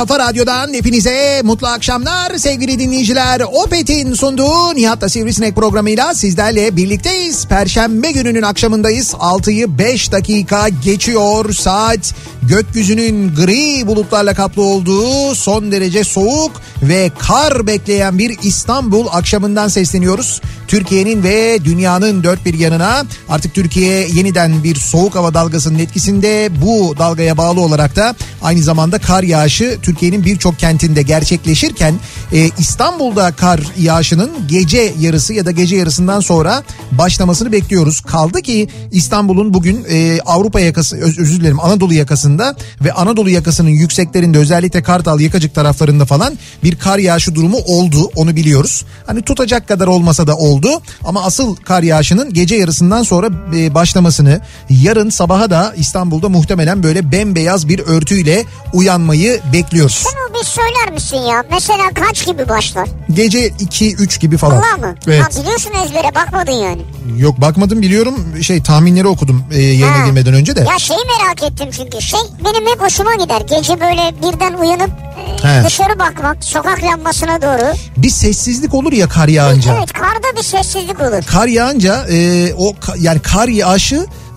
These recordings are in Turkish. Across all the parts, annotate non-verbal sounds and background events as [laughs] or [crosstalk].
kafa radyodan hepinize mutlu akşamlar sevgili dinleyiciler. Opet'in sunduğu Nihat'la Sivrisinek programıyla sizlerle birlikteyiz. Perşembe gününün akşamındayız. 6'yı 5 dakika geçiyor saat. Gökyüzünün gri bulutlarla kaplı olduğu son derece soğuk ve kar bekleyen bir İstanbul akşamından sesleniyoruz. Türkiye'nin ve dünyanın dört bir yanına artık Türkiye yeniden bir soğuk hava dalgasının etkisinde bu dalgaya bağlı olarak da aynı zamanda kar yağışı Türkiye'nin birçok kentinde gerçekleşirken e, İstanbul'da kar yağışının gece yarısı ya da gece yarısından sonra başlamasını bekliyoruz. Kaldı ki İstanbul'un bugün e, Avrupa yakası öz- özür dilerim Anadolu yakasında ve Anadolu yakasının yükseklerinde özellikle Kartal Yakacık taraflarında falan bir kar yağışı durumu oldu onu biliyoruz. Hani tutacak kadar olmasa da oldu ama asıl kar yağışının gece yarısından sonra e, başlamasını yarın sabaha da İstanbul'da muhtemelen böyle bembeyaz bir örtüyle uyanmayı bekliyoruz. Bunu bir söyler misin ya? Mesela kaç gibi başlar? Gece 2-3 gibi falan. Allah mı? Evet. Ha, biliyorsun ezbere bakmadın yani. Yok bakmadım biliyorum şey tahminleri okudum e, yayına Ha. girmeden önce de. Ya şeyi merak ettim çünkü şey benim hep hoşuma gider. Gece böyle birden uyanıp He. dışarı bakmak sokak lambasına doğru. Bir sessizlik olur ya kar yağınca. Evet karda bir sessizlik olur. Kar yağınca e, o yani kar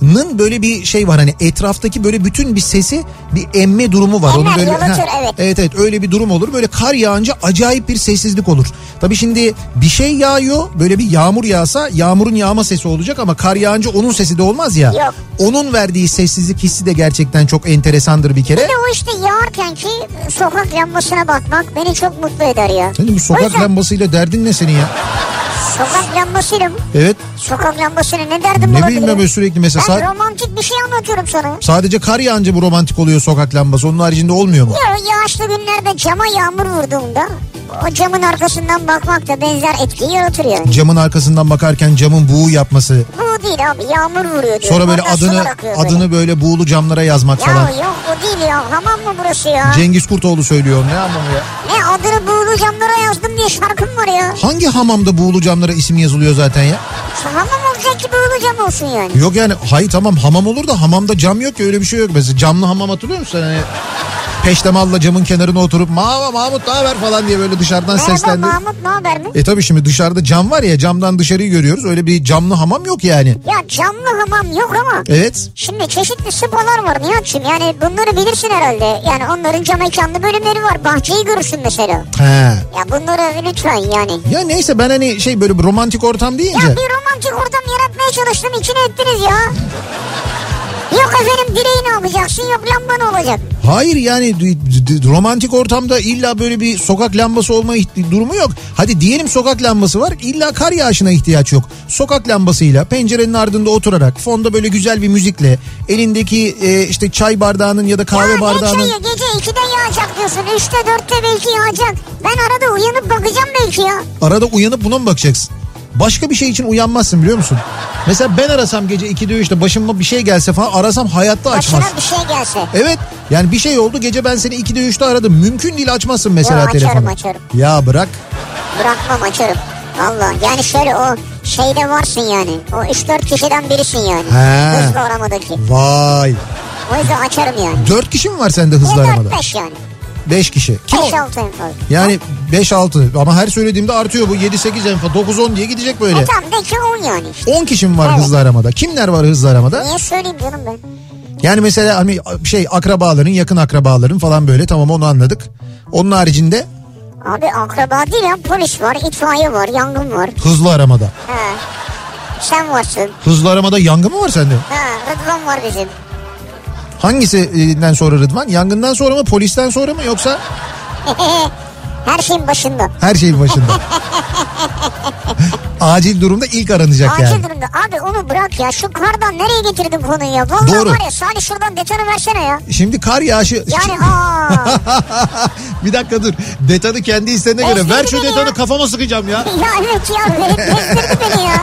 yağışının böyle bir şey var hani etraftaki böyle bütün bir sesi bir emme durumu var. Emmer, böyle yalıtır, evet. Evet evet öyle bir durum olur. Böyle kar yağınca acayip bir sessizlik olur. Tabii şimdi bir şey yağıyor böyle bir yağmur yağsa yağmurun yağma sesi olacak ama kar yağınca onun sesi de olmaz ya. Yok. Onun verdiği sessizlik hissi de gerçekten çok enteresandır bir kere. Bir de o işte yağarken ki sokak lambasına bakmak beni çok mutlu eder ya. Senin bu sokak yüzden lambasıyla derdin ne senin ya? Sokak lambasıyla mı? Evet. Sokak lambasıyla ne derdim Ne olabilir? bileyim ben böyle sürekli mesela Ben sa- romantik bir şey anlatıyorum sana. sadece kar yağınca bu romantik oluyor sokak lambası. Onun haricinde olmuyor mu? Ya yağışlı günlerde cama yağmur vurduğunda o camın arkasından bakmak da benzer etkiyi yaratır yani. Camın arkasından bakarken camın buğu yapması. Bu değil abi yağmur vuruyor diyor. Sonra böyle Oradan adını böyle. adını böyle buğulu camlara yazmak Ya falan. yok o değil ya hamam mı burası ya? Cengiz Kurtoğlu söylüyor ne anlamı ya? Ne adını buğulu camlara yazdım diye şarkım var ya. Hangi hamamda buğulu camlara isim yazılıyor zaten ya? Hamam olacak ki buğulu cam olsun yani. Yok yani hayır tamam hamam olur da hamamda cam yok ki öyle bir şey yok. Mesela camlı hamam hatırlıyor musun? Hani peştemalla camın kenarına oturup Mahmut Mahmut ne haber falan diye böyle dışarıdan Merhaba seslendi. Mahmut ne haber mi? E tabii şimdi dışarıda cam var ya camdan dışarıyı görüyoruz. Öyle bir camlı hamam yok yani. Ya camlı hamam yok ama. Evet. Şimdi çeşitli spalar var Nihat'cığım yani bunları bilirsin herhalde. Yani onların cam mekanlı bölümleri var. Bahçeyi görürsün mesela. He. Ya bunları lütfen yani. Ya neyse ben hani şey böyle bir romantik ortam deyince. Ya bir romantik ortam yaratmaya çalıştım içine ettiniz ya. Yok efendim direği ne yapacaksın yok lamba ne olacak? Hayır yani romantik ortamda illa böyle bir sokak lambası olma durumu yok. Hadi diyelim sokak lambası var illa kar yağışına ihtiyaç yok. Sokak lambasıyla pencerenin ardında oturarak fonda böyle güzel bir müzikle elindeki e, işte çay bardağının ya da kahve ya bardağının... çayı gece 2'de yağacak diyorsun 3'te 4'te belki yağacak. Ben arada uyanıp bakacağım belki ya. Arada uyanıp buna mı bakacaksın? Başka bir şey için uyanmazsın biliyor musun? Mesela ben arasam gece 2'de 3'te başıma bir şey gelse falan arasam hayatta açmaz. Başına bir şey gelse. Evet yani bir şey oldu gece ben seni 2'de 3'te aradım. Mümkün değil açmazsın mesela Yo, açarım, telefonu. açarım. Ya bırak. Bırakmam açarım. Valla yani şöyle o şeyde varsın yani. O 3-4 kişiden birisin yani. He. Hızlı aramadaki. Vay. O yüzden açarım yani. 4 kişi mi var sende hızlı Ya aramada? 4-5 yani. 5 kişi. Kim o? 5-6 en fazla. Yani 5-6 ama her söylediğimde artıyor bu 7-8 en fazla 9-10 diye gidecek böyle. E tamam de ki 10 yani işte. 10 kişi mi var Evet. hızlı aramada? Kimler var hızlı aramada? Niye söyleyeyim canım ben? Yani mesela hani şey akrabaların yakın akrabaların falan böyle tamam onu anladık. Onun haricinde Abi akraba değil ya polis var, itfaiye var, yangın var. hızlı aramada. He. Sen varsın. Hızlı aramada yangın mı var sende? Ha, Rıdvan var bizim. Hangisinden sonra Rıdvan? Yangından sonra mı polisten sonra mı yoksa [laughs] Her şeyin başında. her şeyin başında? [laughs] Acil durumda ilk aranacak Acil yani. durumda. Abi onu bırak ya. Şu kardan nereye getirdin konuyu ya? Vallahi Doğru. var ya Salih şuradan detayını versene ya. Şimdi kar yağışı... Yani aa. [laughs] bir dakika dur. Detanı kendi isteğine göre. Ver şu detanı ya. kafama sıkacağım ya. ya evet ya. Verip gezdirdi beni ya.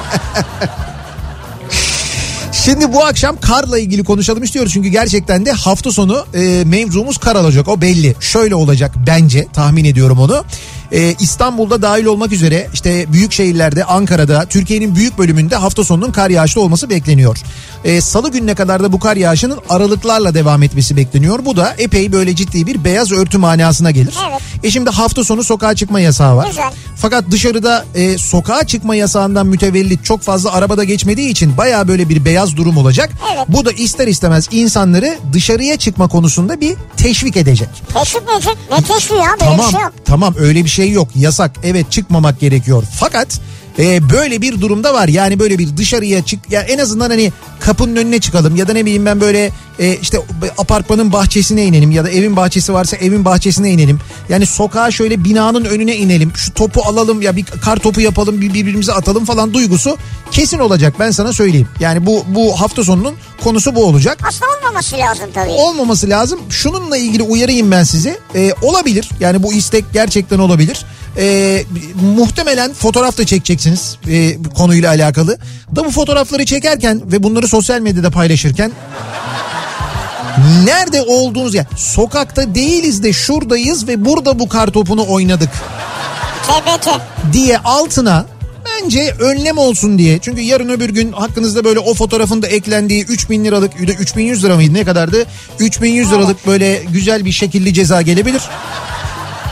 Şimdi bu akşam karla ilgili konuşalım istiyoruz. Çünkü gerçekten de hafta sonu e, mevzumuz kar olacak. O belli. Şöyle olacak bence tahmin ediyorum onu. E, İstanbul'da dahil olmak üzere işte büyük şehirlerde Ankara'da Türkiye'nin büyük bölümünde hafta sonunun kar yağışlı olması bekleniyor. E, Salı gününe kadar da bu kar yağışının aralıklarla devam etmesi bekleniyor. Bu da epey böyle ciddi bir beyaz örtü manasına gelir. Evet. E şimdi hafta sonu sokağa çıkma yasağı var. Güzel. Fakat dışarıda e, sokağa çıkma yasağından mütevellit çok fazla arabada geçmediği için baya böyle bir beyaz durum olacak. Evet. Bu da ister istemez insanları dışarıya çıkma konusunda bir teşvik edecek. Teşvik edecek? Ne teşviği ya? Böyle tamam şey yok. tamam öyle bir şey yok yasak evet çıkmamak gerekiyor. Fakat e, böyle bir durumda var yani böyle bir dışarıya çık ya en azından hani kapının önüne çıkalım ya da ne bileyim ben böyle e, işte apartmanın bahçesine inelim ya da evin bahçesi varsa evin bahçesine inelim. Yani sokağa şöyle binanın önüne inelim şu topu alalım ya bir kar topu yapalım bir birbirimize atalım falan duygusu kesin olacak ben sana söyleyeyim. Yani bu bu hafta sonunun konusu bu olacak Aslında olmaması lazım tabii. olmaması lazım. Şununla ilgili uyarayım ben sizi. Ee, olabilir. Yani bu istek gerçekten olabilir. Ee, muhtemelen fotoğraf da çekeceksiniz e, konuyla alakalı. Da bu fotoğrafları çekerken ve bunları sosyal medyada paylaşırken nerede olduğunuz ya sokakta değiliz de şuradayız ve burada bu kar topunu oynadık TBT. diye altına bence önlem olsun diye. Çünkü yarın öbür gün hakkınızda böyle o fotoğrafın da eklendiği 3000 liralık 3100 lira mıydı ne kadardı? 3100 liralık böyle güzel bir şekilli ceza gelebilir.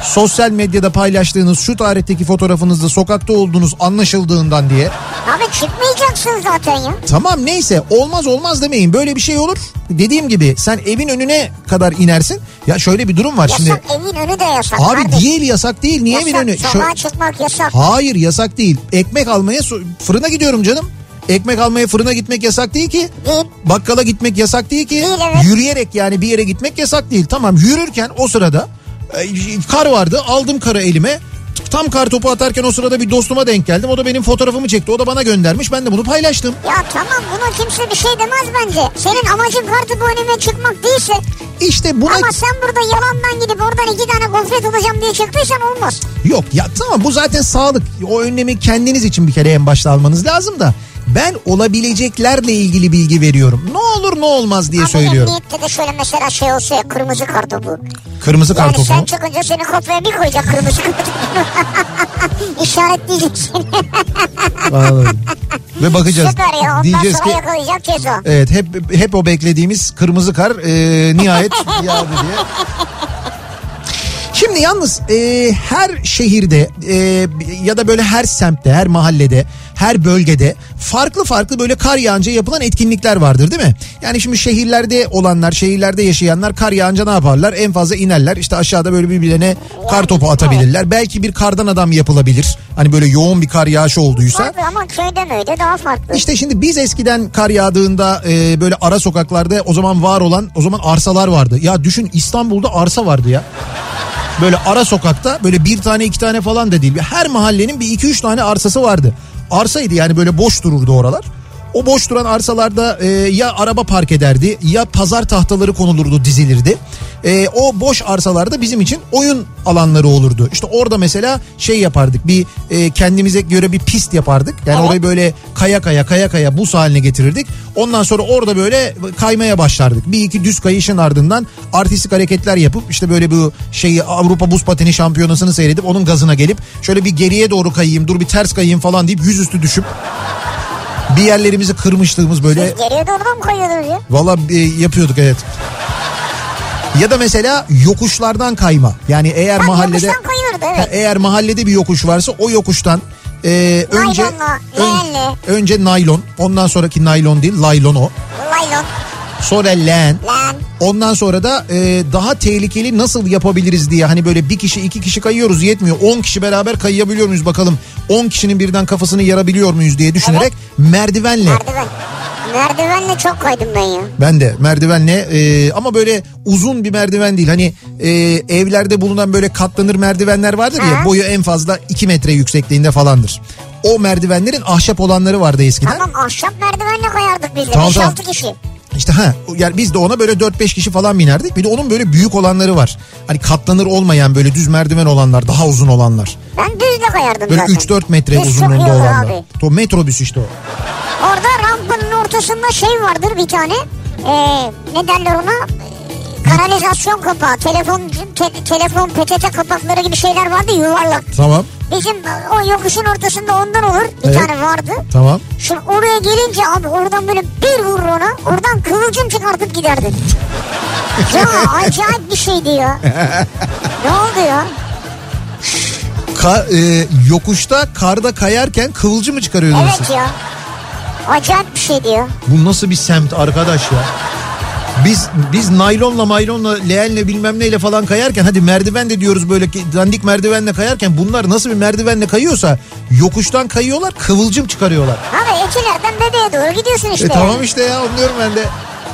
Sosyal medyada paylaştığınız şu tarihteki fotoğrafınızda sokakta olduğunuz anlaşıldığından diye. Abi çıkmayacaksın zaten ya. Tamam neyse olmaz olmaz demeyin böyle bir şey olur. Dediğim gibi sen evin önüne kadar inersin. Ya şöyle bir durum var şimdi. Yasak evin önü de yasak. Abi kardeş. değil yasak değil niye evin Yasak, önü? Sokağa Şö- çıkmak yasak. Hayır yasak değil. Ekmek almaya fırına gidiyorum canım. Ekmek almaya fırına gitmek yasak değil ki. Değil. Bakkala gitmek yasak değil ki. Değil, evet. Yürüyerek yani bir yere gitmek yasak değil. Tamam yürürken o sırada kar vardı aldım karı elime. Tam kar topu atarken o sırada bir dostuma denk geldim. O da benim fotoğrafımı çekti. O da bana göndermiş. Ben de bunu paylaştım. Ya tamam buna kimse bir şey demez bence. Senin amacın kartı bu önüme çıkmak değilse. İşte buna Ama sen burada yalandan gidip oradan iki tane gofret alacağım diye çıktıysan olmaz. Yok ya tamam bu zaten sağlık. O önlemi kendiniz için bir kere en başta almanız lazım da. Ben olabileceklerle ilgili bilgi veriyorum. Ne olur ne olmaz diye Abi söylüyorum. emniyette de şöyle mesela şey olsa ya kırmızı kartopu. Kırmızı Yani kartopu. sen çıkınca seni kafaya bir koyacak kırmızı kartopu. [laughs] İşaretleyecek seni. Anladım. Ve bakacağız. Süper ya ondan Diyeceğiz sonra ki yakalayacak ceza. evet hep hep o beklediğimiz kırmızı kar e, nihayet [laughs] yağdı diye. Şimdi yalnız e, her şehirde e, ya da böyle her semtte, her mahallede, her bölgede farklı farklı böyle kar yağınca yapılan etkinlikler vardır değil mi? Yani şimdi şehirlerde olanlar, şehirlerde yaşayanlar kar yağınca ne yaparlar? En fazla inerler. İşte aşağıda böyle birbirlerine kar topu atabilirler. Belki bir kardan adam yapılabilir. Hani böyle yoğun bir kar yağışı olduysa. Tabii ama köyde möyde daha farklı. İşte şimdi biz eskiden kar yağdığında e, böyle ara sokaklarda o zaman var olan o zaman arsalar vardı. Ya düşün İstanbul'da arsa vardı ya. Böyle ara sokakta böyle bir tane iki tane falan da değil. Her mahallenin bir iki üç tane arsası vardı. Arsaydı yani böyle boş dururdu oralar. O boş duran arsalarda e, ya araba park ederdi ya pazar tahtaları konulurdu dizilirdi. E, o boş arsalarda bizim için oyun alanları olurdu. İşte orada mesela şey yapardık bir e, kendimize göre bir pist yapardık. Yani Evet. orayı böyle kaya kaya kaya kaya buz haline getirirdik. Ondan sonra orada böyle kaymaya başlardık. Bir iki düz kayışın ardından artistik hareketler yapıp işte böyle bu şeyi Avrupa Buz Pateni Şampiyonası'nı seyredip onun gazına gelip şöyle bir geriye doğru kayayım dur bir ters kayayım falan deyip yüzüstü düşüp bir yerlerimizi kırmışlığımız böyle Siz geriye doğru mu koyuyordunuz ya? valla e, yapıyorduk evet. Ya da mesela yokuşlardan kayma. Yani eğer Ben mahallede kayıyordu, evet. Eğer mahallede bir yokuş varsa o yokuştan e, önce Naylonla, ön- önce naylon, ondan sonraki naylon değil, laylon o. Laylon, Sonra leğen. lan. Ondan sonra da e, daha tehlikeli nasıl yapabiliriz diye hani böyle bir kişi iki kişi kayıyoruz yetmiyor. 10 kişi beraber kayabiliyor muyuz bakalım. 10 kişinin birden kafasını yarabiliyor muyuz diye düşünerek merdivenle Merdiven. Merdivenle çok kaydım ben ya. Ben de merdivenle e, ama böyle uzun bir merdiven değil. Hani e, evlerde bulunan böyle katlanır merdivenler vardır ya Ha. boyu en fazla 2 metre yüksekliğinde falandır. O merdivenlerin ahşap olanları vardı eskiden. Tamam ahşap merdivenle kayardık biz de. Tamam, 5-6 tamam. kişi. İşte ha yani biz de ona böyle 4-5 kişi falan binerdik. Bir de onun böyle büyük olanları var. Hani katlanır olmayan böyle düz merdiven olanlar daha uzun olanlar. Ben düzle kayardım Böyle zaten. 3-4 metre Düz uzunluğunda olanlar. abi. O metrobüs işte o. Orada ortasında şey vardır bir tane. Ee, ne derler ona? Ee, Kanalizasyon kapağı, telefon te- telefon PTT kapakları gibi şeyler vardı yuvarlak. Tamam Bizim o yokuşun ortasında ondan olur. Bir Evet. tane vardı. tamam. Şimdi oraya gelince abi oradan böyle bir vurur ona. Oradan kıvılcım çıkartıp giderdin. ya acayip bir şeydi ya. [laughs] ne oldu ya? Ka- e, yokuşta karda kayarken kıvılcım mı çıkarıyordunuz Evet siz? ya. Acayip bir şeydi ya. Bu nasıl bir semt arkadaş ya? Biz biz naylonla maylonla leğenle bilmem neyle falan kayarken hadi merdiven de diyoruz böyle ki dandik merdivenle kayarken bunlar nasıl bir merdivenle kayıyorsa yokuştan kayıyorlar kıvılcım çıkarıyorlar. Abi etilerden bebeğe doğru gidiyorsun işte. E tamam işte ya anlıyorum ben de.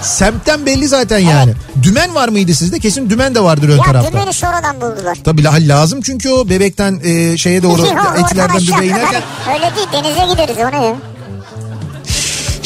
Semtten belli zaten yani. Dümen var mıydı sizde? Kesin dümen de vardır ön Ya tarafta. dümeni sonradan buldular. Tabii la- lazım çünkü o bebekten e, şeye doğru etilerden bebeğe kadar. inerken Öyle değil denize gideriz o ne ya?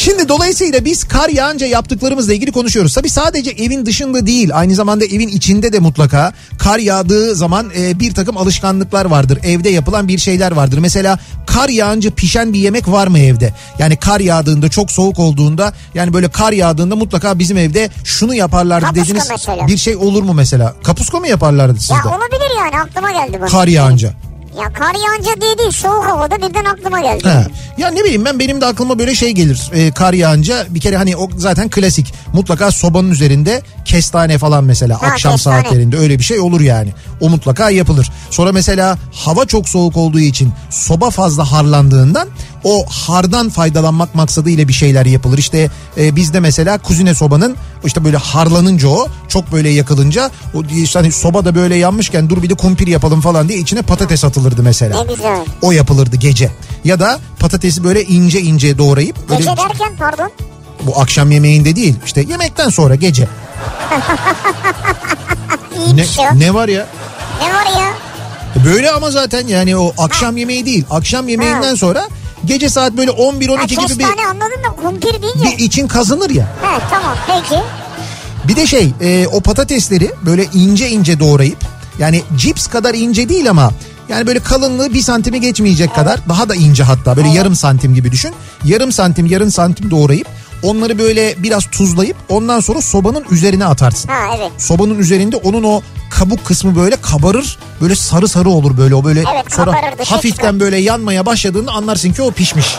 Şimdi dolayısıyla biz kar yağınca yaptıklarımızla ilgili konuşuyoruz. Tabii sadece evin dışında değil aynı zamanda evin içinde de mutlaka kar yağdığı zaman e, bir takım alışkanlıklar vardır. Evde yapılan bir şeyler vardır. Mesela kar yağınca pişen bir yemek var mı evde? Yani kar yağdığında çok soğuk olduğunda yani böyle kar yağdığında mutlaka bizim evde şunu yaparlardı Kapuska dediğiniz mesela. bir şey olur mu mesela? Kapuska mı yaparlardı sizde? Ya olabilir yani aklıma geldi bak. Kar yağınca. Ya kar yağınca diye değil soğuk havada birden aklıma geldi. Ha. Ya ne bileyim ben benim de aklıma böyle şey gelir. Ee, kar yağınca bir kere hani o zaten klasik. Mutlaka sobanın üzerinde kestane falan mesela Ha, akşam kestane. saatlerinde öyle bir şey olur yani. O mutlaka yapılır. Sonra mesela hava çok soğuk olduğu için soba fazla harlandığından o hardan faydalanmak maksadıyla bir şeyler yapılır. İşte e, bizde mesela kuzine sobanın işte böyle harlanınca o çok böyle yakılınca o işte hani soba da böyle yanmışken dur bir de kumpir yapalım falan diye içine patates atılırdı mesela. Ne güzel. O yapılırdı gece. Ya da patatesi böyle ince ince doğrayıp böyle Gece derken pardon. bu akşam yemeğinde değil işte yemekten sonra gece. [laughs] Ne, ne var ya? Ne var ya? Böyle ama zaten yani o akşam yemeği değil. Akşam yemeğinden sonra gece saat böyle 11-12 Ha, gibi bir, kestane anladın da kumpir deyince. bir için kazınır ya. Ha tamam peki. Bir de şey e, o patatesleri böyle ince ince doğrayıp yani cips kadar ince değil ama yani böyle kalınlığı bir santimi geçmeyecek kadar daha da ince hatta böyle yarım santim gibi düşün. Yarım santim yarım santim doğrayıp onları böyle biraz tuzlayıp ondan sonra sobanın üzerine atarsın. Ha evet. Sobanın üzerinde onun o kabuk kısmı böyle kabarır. Böyle sarı sarı olur böyle o böyle Evet, sonra kabarır, hafiften çıkar. böyle yanmaya başladığında anlarsın ki o pişmiş.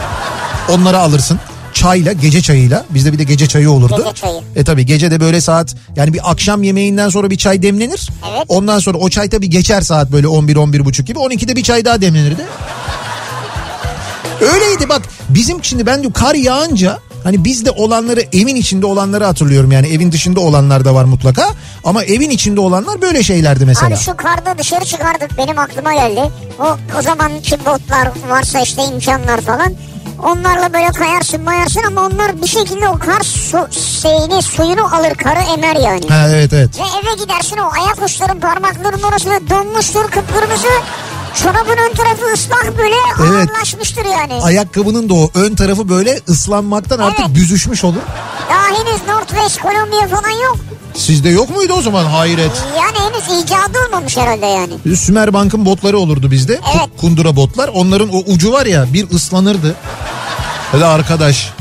Onları alırsın. çayla gece çayıyla bizde bir de gece çayı olurdu. Gece çayı. E tabi gece de böyle saat yani bir akşam yemeğinden sonra bir çay demlenir. Evet. Ondan sonra o çay tabi geçer saat böyle 11 11 buçuk gibi 12'de bir çay daha demlenirdi. Öyleydi bak bizim şimdi ben diyor kar yağınca hani bizde olanları evin içinde olanları hatırlıyorum yani evin dışında olanlar da var mutlaka ama evin içinde olanlar böyle şeylerdi mesela. Abi şu karda dışarı çıkardık benim aklıma geldi. O, o zamanki botlar varsa işte imkanlar falan. Onlarla böyle kayarsın mayarsın ama onlar bir şekilde o kar su, şeyini suyunu alır karı emer yani. Ha evet evet. Ve eve gidersin o ayak uçların parmakların orası donmuştur kıpkırmızı. Çorabın ön tarafı ıslak böyle Evet. ağırlaşmıştır yani. Ayakkabının da o ön tarafı böyle ıslanmaktan artık Evet. büzüşmüş olur. Daha henüz Northwest Columbia falan yok. Sizde yok muydu o zaman hayret? Yani henüz icadı olmamış herhalde yani. Sümer Bank'ın botları olurdu bizde. Evet. Kundura botlar. Onların o ucu var ya bir ıslanırdı. Hadi arkadaş.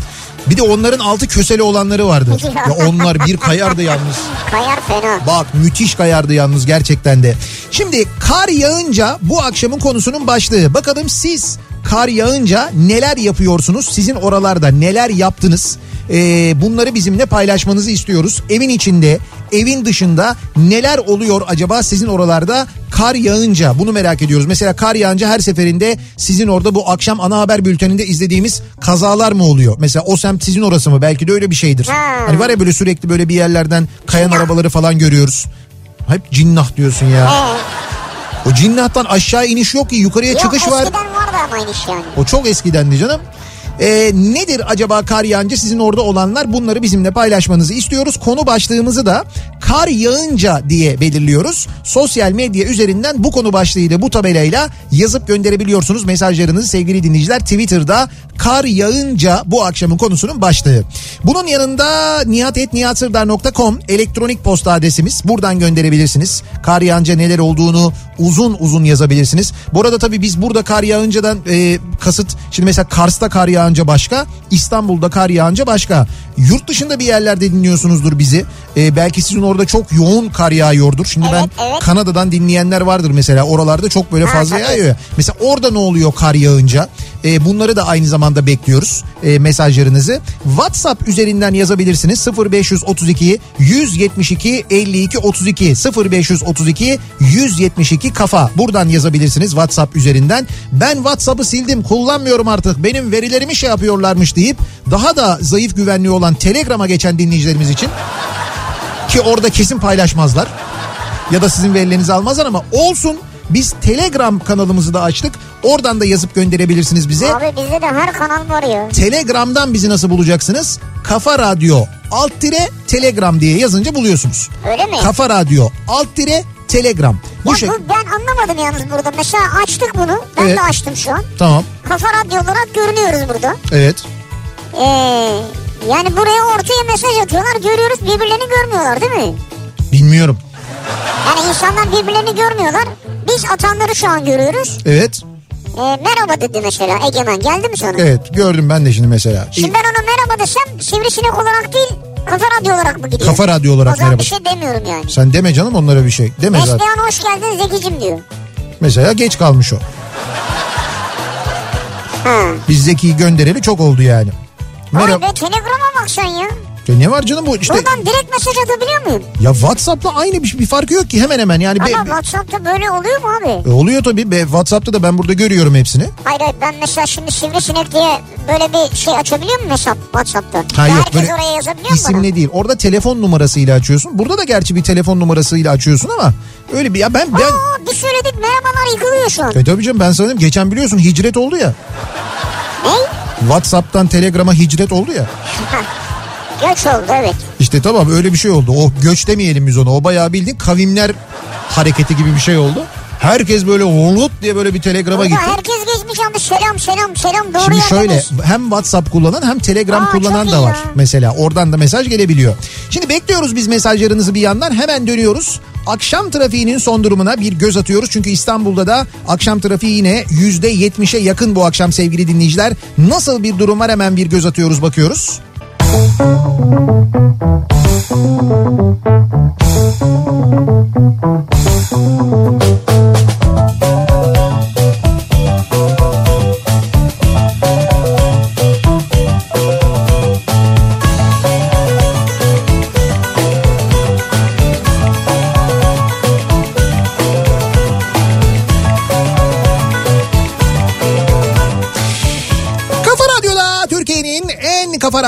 Bir de onların altı köseli olanları vardı. [laughs] ya onlar bir kayardı yalnız. Kayar fena. Bak müthiş kayardı yalnız gerçekten de. Şimdi kar yağınca bu akşamın konusunun başlığı. Bakalım siz kar yağınca neler yapıyorsunuz? Sizin oralarda neler yaptınız? Ee, bunları bizimle paylaşmanızı istiyoruz. Evin içinde, evin dışında neler oluyor acaba sizin oralarda kar yağınca? Bunu merak ediyoruz. Mesela kar yağınca her seferinde sizin orada bu akşam ana haber bülteninde izlediğimiz kazalar mı oluyor? Mesela o semt sizin orası mı? Belki de öyle bir şeydir. Ha. Hani var ya böyle sürekli böyle bir yerlerden kayan arabaları falan görüyoruz. Hep cinnah diyorsun ya. O cinnahtan aşağı iniş yok ki yukarıya yok çıkış var. eskiden vardı ama iniş yani. O çok eskidendi canım. Ee, nedir acaba kar yağınca sizin orada olanlar bunları bizimle paylaşmanızı istiyoruz. Konu başlığımızı da kar yağınca diye belirliyoruz. Sosyal medya üzerinden bu konu başlığıyla bu tabelayla yazıp gönderebiliyorsunuz mesajlarınızı sevgili dinleyiciler. Twitter'da kar yağınca bu akşamın konusunun başlığı. Bunun yanında nihatetnihatsırdar.com elektronik posta adresimiz. Buradan gönderebilirsiniz. Kar yağınca neler olduğunu uzun uzun yazabilirsiniz. Bu arada tabii biz burada kar yağıncadan e, kasıt şimdi mesela Kars'ta kar yağınca başka, İstanbul'da kar yağınca başka. Yurt dışında bir yerlerde dinliyorsunuzdur bizi. E, belki sizin orada çok yoğun kar yağıyordur. Şimdi Evet, ben evet. Kanada'dan dinleyenler vardır mesela. Oralarda çok böyle Ha, fazla tabii. yağıyor. ya. Mesela orada ne oluyor kar yağınca? E, bunları da aynı zamanda bekliyoruz e, mesajlarınızı. WhatsApp üzerinden yazabilirsiniz. 0532 172 52 32 0532 172 kafa. Buradan yazabilirsiniz WhatsApp üzerinden. Ben WhatsApp'ı sildim kullanmıyorum artık. Benim verilerimi şey yapıyorlarmış deyip daha da zayıf güvenliği olan Telegram'a geçen dinleyicilerimiz için ki orada kesin paylaşmazlar ya da sizin verilerinizi almazlar ama olsun biz Telegram kanalımızı da açtık. Oradan da yazıp gönderebilirsiniz bize. Abi bizde de her kanal var ya. Telegram'dan bizi nasıl bulacaksınız? Kafa Radyo alt dire Telegram diye yazınca buluyorsunuz. Öyle mi? Kafa Radyo alt dire Telegram. Bu Ya şey. bu ben anlamadım yalnız burada. Mesela açtık bunu. Ben Evet. de açtım şu an. Tamam. Kafa radyo olarak görünüyoruz burada. Evet. Ee, yani buraya ortaya mesaj atıyorlar. Görüyoruz birbirlerini görmüyorlar değil mi? Bilmiyorum. Yani insanlar birbirlerini görmüyorlar. Biz atanları şu an görüyoruz. Evet. Ee, merhaba dedi mesela Egemen geldi mi sana? Evet gördüm ben de şimdi mesela. Şimdi ben ona merhaba desem sivrisinek olarak değil kafa radyo olarak mı gidiyor? Kafa radyo olarak O zaman merhaba. bir şey demiyorum yani. Sen deme canım onlara bir şey. Deme zaten. Neslihan hoş geldin Zekicim diyor. Mesela geç kalmış o. Ha. Biz Zeki'yi göndereli çok oldu yani. Merhaba. be telegram'a bak sen ya. Ya ne var canım bu işte Buradan direkt mesaj atabiliyor muyum? ya WhatsApp'la aynı bir, bir farkı yok ki hemen hemen yani be- Ama WhatsApp'ta böyle oluyor mu abi? E, oluyor tabii be, WhatsApp'ta da ben burada görüyorum hepsini. Hayır hayır ben mesela şimdi sivrisinek diye böyle bir şey açabiliyor muyum hesap WhatsApp'ta? Ha Ya yok böyle oraya yazabiliyor isimle değil. Orada telefon numarasıyla açıyorsun. Burada da gerçi bir telefon numarasıyla açıyorsun ama öyle bir ya ben ben Aa bir söyledik merhabalar yıkılıyor şu an. E tabii canım ben dedim, geçen biliyorsun hicret oldu ya. Ne? WhatsApp'tan Telegram'a hicret oldu ya. [laughs] Göç oldu evet. İşte tamam öyle bir şey oldu. O göç demeyelim biz ona. O bayağı bildiğin kavimler hareketi gibi bir şey oldu. Herkes böyle olut diye böyle bir telegrama Burada gitti. herkes geçmiş anda selam selam selam doğru Şimdi şöyle hem WhatsApp kullanan hem Telegram Aa, kullanan da var ya. mesela. Oradan da mesaj gelebiliyor. Şimdi bekliyoruz biz mesajlarınızı bir yandan. Hemen dönüyoruz. Akşam trafiğinin son durumuna bir göz atıyoruz. Çünkü İstanbul'da da akşam trafiği yine %70'e yakın bu akşam sevgili dinleyiciler. Nasıl bir durum var hemen bir göz atıyoruz bakıyoruz. Kafa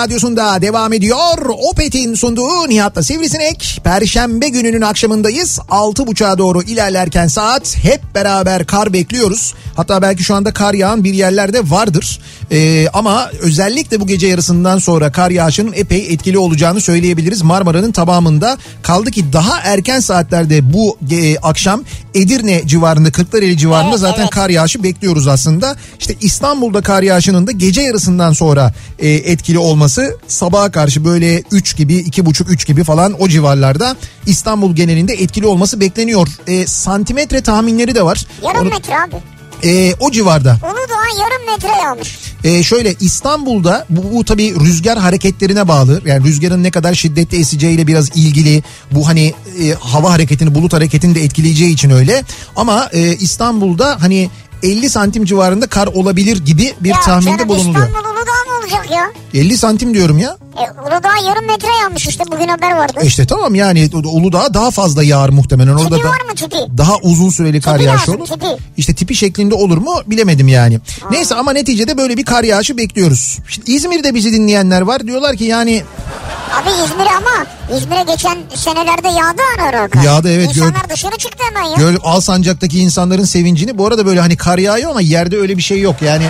Radyosu'nda devam ediyor. Opet'in sunduğu Nihat'la Sivrisinek. Perşembe gününün akşamındayız. 6.30'a doğru ilerlerken saat hep beraber kar bekliyoruz. Hatta belki şu anda kar yağan bir yerlerde vardır. Ee, ama özellikle bu gece yarısından sonra kar yağışının epey etkili olacağını söyleyebiliriz. Marmara'nın tamamında kaldı ki daha erken saatlerde bu e, akşam Edirne civarında Kırklareli civarında Evet, zaten evet. kar yağışı bekliyoruz aslında. İşte İstanbul'da kar yağışının da gece yarısından sonra e, etkili olması sabaha karşı böyle 3 gibi 2,5-3 gibi falan o civarlarda İstanbul genelinde etkili olması bekleniyor. E, santimetre tahminleri de var. Yarım metre abi. e, o civarda. Uludağ yarım metre yağmış. E, şöyle İstanbul'da bu, bu tabii rüzgar hareketlerine bağlı. Yani rüzgarın ne kadar şiddetli eseceğiyle biraz ilgili. Bu hani e, hava hareketini, bulut hareketini de etkileyeceği için öyle. Ama e, İstanbul'da hani 50 santim civarında kar olabilir gibi bir ya tahminde canım bulunuluyor. İstanbul Uludağ olacak ya? 50 santim diyorum ya. E, Uludağ yarım metre yağmış işte bugün haber vardı. E işte tamam yani Uludağ daha fazla yağar muhtemelen. Orada tipi da var mı tipi? daha uzun süreli kar Tipi yağışı lazım, olur. tipi. İşte tipi şeklinde olur mu bilemedim yani. Neyse ama neticede böyle bir kar yağışı bekliyoruz. Şimdi İzmir'de bizi dinleyenler var. Diyorlar ki yani Abi İzmir'e ama İzmir'e geçen senelerde yağdı ara ara. Yağdı, evet, İnsanlar gör- dışarı çıktı hemen ya. Göl Alsancak'taki insanların sevincini bu arada böyle hani kar yağıyor ama yerde öyle bir şey yok. Yani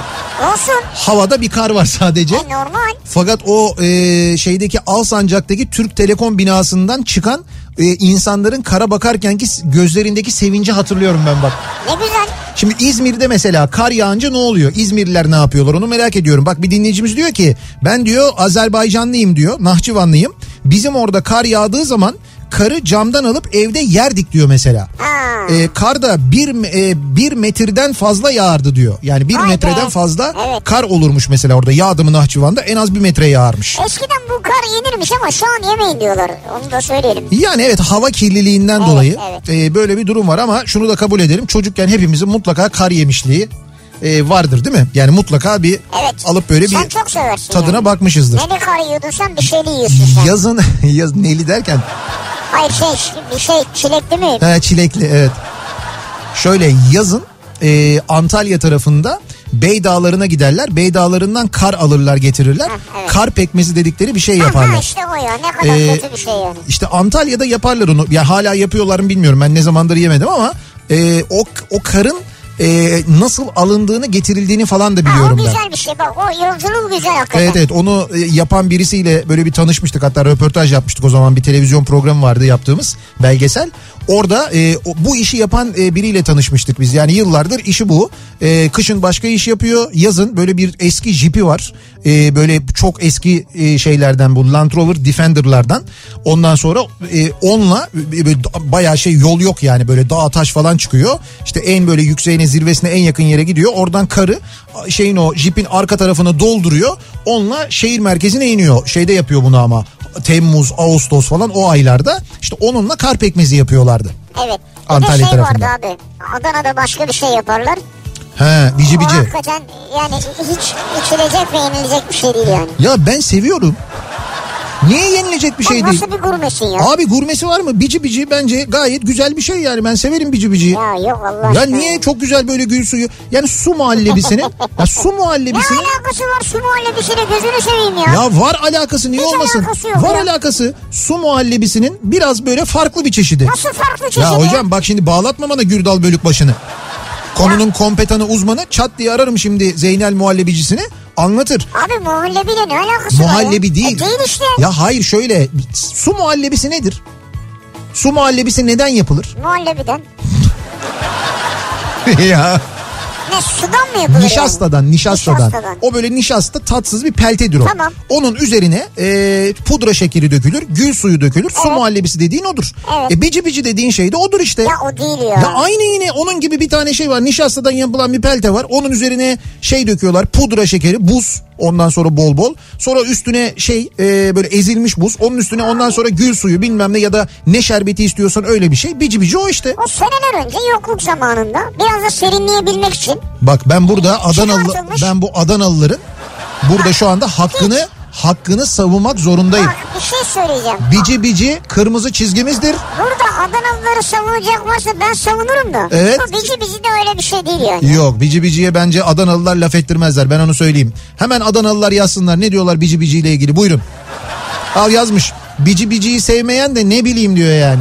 Olsun. havada bir kar var sadece. E, normal. Fakat o e, şeydeki Alsancak'taki Türk Telekom binasından çıkan e, insanların kara bakarken ki gözlerindeki sevinci hatırlıyorum ben bak. Ne güzel. Şimdi İzmir'de mesela kar yağınca ne oluyor? İzmirliler ne yapıyorlar onu merak ediyorum. Bak bir dinleyicimiz diyor ki ben diyor Azerbaycanlıyım diyor Nahçıvanlıyım. Bizim orada kar yağdığı zaman karı camdan alıp evde yerdik diyor mesela. Ha. Ee, kar da bir, e, bir metreden fazla yağardı diyor. Yani bir Vay be. metreden fazla Evet. kar olurmuş mesela orada yağdı mı Nahçıvan'da en az bir metre yağarmış. Eskiden bu kar yenirmiş ama şu an yemeyin diyorlar. Onu da söyleyelim. Yani evet hava kirliliğinden Evet, dolayı evet. e, böyle bir durum var ama şunu da kabul edelim. Çocukken hepimizin mutlaka kar yemişliği e, vardır değil mi? Yani mutlaka bir Evet. alıp böyle Sen bir tadına yani. bakmışızdır. Neli kar yiyordun sen bir şeyli yiyorsun sen. Yazın [laughs] yaz neli derken Hayır şey bir şey çilekli mi? he, çilekli evet. Şöyle yazın e, Antalya tarafında Bey Dağları'na giderler. Bey Dağları'ndan kar alırlar getirirler. Heh, evet. Kar pekmezi dedikleri bir şey yaparlar. işte o ya ne kadar Ee, kötü bir şey yani. İşte Antalya'da yaparlar onu. Ya hala yapıyorlar mı bilmiyorum. Ben ne zamandır yemedim ama e, o o karın e, nasıl alındığını getirildiğini falan da Ha, o biliyorum ben. güzel bir şey bak o yolculuğu güzel hakikaten. Evet evet onu e, yapan birisiyle böyle bir tanışmıştık hatta röportaj yapmıştık o zaman bir televizyon programı vardı yaptığımız belgesel. Orada e, bu işi yapan e, biriyle tanışmıştık biz yani yıllardır işi bu. E, kışın başka iş yapıyor yazın böyle bir eski jipi var E, böyle çok eski e, şeylerden bu Land Rover Defender'lardan ondan sonra e, onunla e, bayağı şey yol yok yani böyle dağ taş falan çıkıyor. İşte en böyle yükseğine zirvesine en yakın yere gidiyor oradan karı şeyin o jipin arka tarafını dolduruyor. Onunla şehir merkezine iniyor. Şeyde yapıyor bunu ama Temmuz, Ağustos falan o aylarda. işte onunla kar pekmezi yapıyorlardı. Evet. Bir Antalya şey tarafında. vardı abi. Adana'da başka bir şey yaparlar. He, bici O bici. hakikaten yani hiç içilecek ve yenilecek bir şey değil yani. Ya ben seviyorum. Niye yenilecek bir şey değil? nasıl bir gurmesin ya? Abi gurmesi var mı? Bici bici bence gayet güzel bir şey yani. Ben severim bici bici. Ya yok Allah Ya aşkına. niye çok güzel böyle gül suyu? Yani su muhallebisini. [laughs] ya su Ne muhallebisini. alakası var su muhallebisiyle gözünü seveyim ya. Ya var alakası niye Hiç olmasın? alakası yok Var ya. alakası. Su muhallebisinin biraz böyle farklı bir çeşidi. Nasıl farklı çeşidi? Ya hocam bak şimdi bağlatma bana Gürdal bölük başını. Konunun kompetanı uzmanı çat diye ararım şimdi Zeynel muhallebicisini anlatır. Abi muhallebiyle ne alakası var Muhallebi ya? değil. E, değil işte. Ya hayır şöyle su muhallebisi nedir? Su muhallebisi neden yapılır? Muhallebiden. [laughs] ya Ne sudan mı yapılır nişastadan, nişastadan Nişastadan. O böyle nişasta tatsız bir peltedir o. Tamam. Onun üzerine e, pudra şekeri dökülür, gül suyu dökülür. Su Evet. muhallebisi dediğin odur. Evet. E bici bici dediğin şey de odur işte. Ya o değil ya. Ya aynı yine onun gibi bir tane şey var. Nişastadan yapılan bir pelte var. Onun üzerine şey döküyorlar. Pudra şekeri, buz. Ondan sonra bol bol. Sonra üstüne şey e, böyle ezilmiş buz. Onun üstüne ondan sonra gül suyu bilmem ne ya da ne şerbeti istiyorsan öyle bir şey. Bici bici o işte. O seneler önce yokluk zamanında biraz da serinleyebilmek için Bak ben burada Adanalı ben bu Adanalıların burada şu anda hakkını hakkını savunmak zorundayım. Bak bir şey söyleyeceğim. Bici bici kırmızı çizgimizdir. Burada Adanalıları savunacak varsa ben savunurum da. Evet. Bu bici bici de öyle bir şey değil yani. Yok bici biciye bence Adanalılar laf ettirmezler ben onu söyleyeyim. Hemen Adanalılar yazsınlar ne diyorlar bici biciyle ilgili buyurun. Al yazmış. Bici biciyi sevmeyen de ne bileyim diyor yani.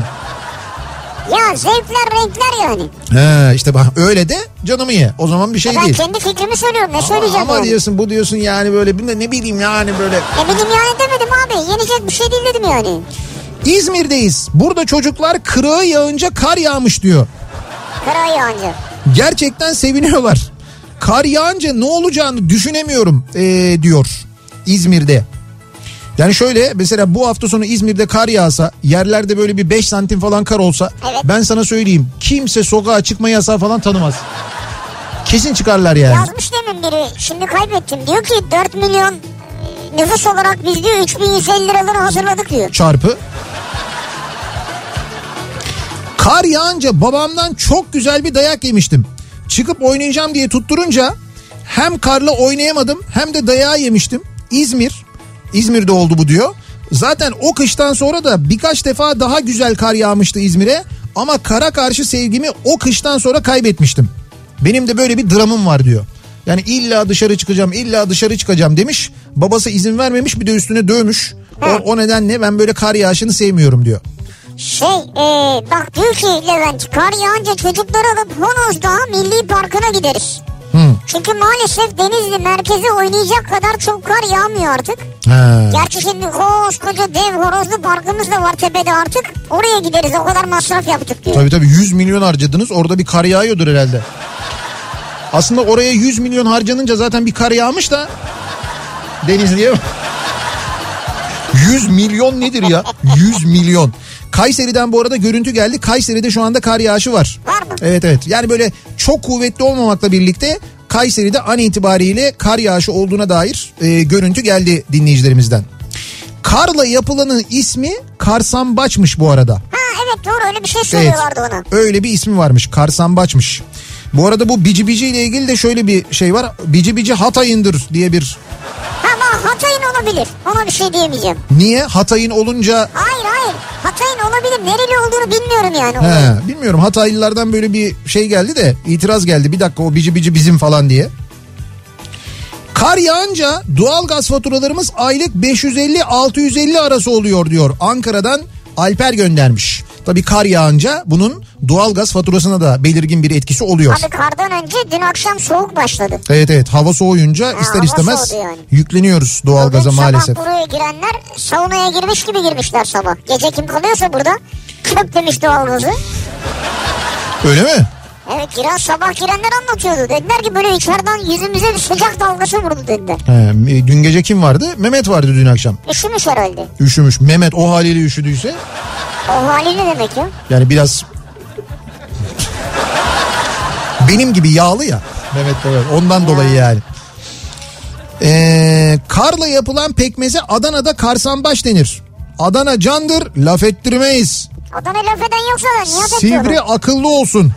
Ya zevkler renkler yani. He işte bak öyle de canımı ye. O zaman bir şey ben değil. kendi fikrimi söylüyorum. Ne söyleyeceğim Ama yani? diyorsun bu diyorsun yani böyle ne bileyim yani böyle. Ne bileyim yani demedim abi. Yenecek bir şey değil dedim yani. İzmir'deyiz. Burada çocuklar kırığı yağınca kar yağmış diyor. Kara yağınca. Gerçekten seviniyorlar. Kar yağınca ne olacağını düşünemiyorum ee, diyor İzmir'de. Yani şöyle mesela bu hafta sonu İzmir'de kar yağsa yerlerde böyle bir 5 santim falan kar olsa Evet. ben sana söyleyeyim kimse sokağa çıkma yasağı falan tanımaz. Kesin çıkarlar yani. Yazmış demin biri. Şimdi kaybettim. Diyor ki 4 milyon e, nüfus olarak biz diyor 3150 liraları hazırladık diyor. çarpı. Kar yağınca babamdan çok güzel bir dayak yemiştim. Çıkıp oynayacağım diye tutturunca hem karla oynayamadım hem de dayağı yemiştim. İzmir, İzmir'de oldu bu diyor. Zaten o kıştan sonra da birkaç defa daha güzel kar yağmıştı İzmir'e. Ama kara karşı sevgimi o kıştan sonra kaybetmiştim. Benim de böyle bir dramım var diyor. Yani illa dışarı çıkacağım, illa dışarı çıkacağım demiş. Babası izin vermemiş bir de üstüne dövmüş. O, o nedenle ben böyle kar yağışını sevmiyorum diyor. Şey e, bak diyor ki Levent kar yağınca çocukları alıp Honos Dağı Milli Parkı'na gideriz. Hı. Çünkü maalesef Denizli merkeze oynayacak kadar çok kar yağmıyor artık. Ha. Gerçi şimdi koskoca dev horozlu parkımız da var tepede artık. Oraya gideriz o kadar masraf yaptık diyor. Tabii tabii 100 milyon harcadınız orada bir kar yağıyordur herhalde. Aslında oraya 100 milyon harcanınca zaten bir kar yağmış da Denizli'ye 100 milyon nedir ya? 100 milyon. Kayseri'den bu arada görüntü geldi. Kayseri'de şu anda kar yağışı var. Var mı? Evet evet. Yani böyle çok kuvvetli olmamakla birlikte Kayseri'de an itibariyle kar yağışı olduğuna dair e, görüntü geldi dinleyicilerimizden. Karla yapılanın ismi Karsambaçmış bu arada. Ha evet doğru öyle bir şey söylüyorlardı ona. Öyle bir ismi varmış. Karsambaçmış. Bu arada bu bici bici ile ilgili de şöyle bir şey var. Bici bici Hatay'ındır diye bir. Ama Hatay'ın olabilir. Ona bir şey diyemeyeceğim. Niye? Hatay'ın olunca Hayır hayır. Hatay'ın olabilir. Nereli olduğunu bilmiyorum yani. He, bilmiyorum Hataylılardan böyle bir şey geldi de itiraz geldi. Bir dakika o bici bici bizim falan diye. Kar yağınca doğalgaz faturalarımız aylık 550-650 arası oluyor diyor. Ankara'dan Alper göndermiş. Tabii kar yağınca bunun doğalgaz faturasına da belirgin bir etkisi oluyor. Abi kardan önce dün akşam soğuk başladı. Evet evet hava soğuyunca ister hava istemez yani. yükleniyoruz doğalgaza Bugün maalesef. Sabah buraya girenler saunaya girmiş gibi girmişler sabah. Gece kim kalıyorsa burada köp demiş doğalgazı. Öyle mi? Evet giren sabah girenler anlatıyordu. Dediler ki böyle içeriden yüzümüze bir sıcak dalgası vurdu dediler. He, dün gece kim vardı? Mehmet vardı dün akşam. Üşümüş herhalde. Üşümüş. Mehmet o haliyle üşüdüyse O hali ne demek ya? yani biraz benim gibi yağlı ya. Mehmet öyle. Ondan dolayı yani. Ee, karla yapılan pekmeze Adana'da karsambaş denir. Adana candır laf ettirmeyiz. Adana laf eden yoksa da niye Sivri akıllı olsun.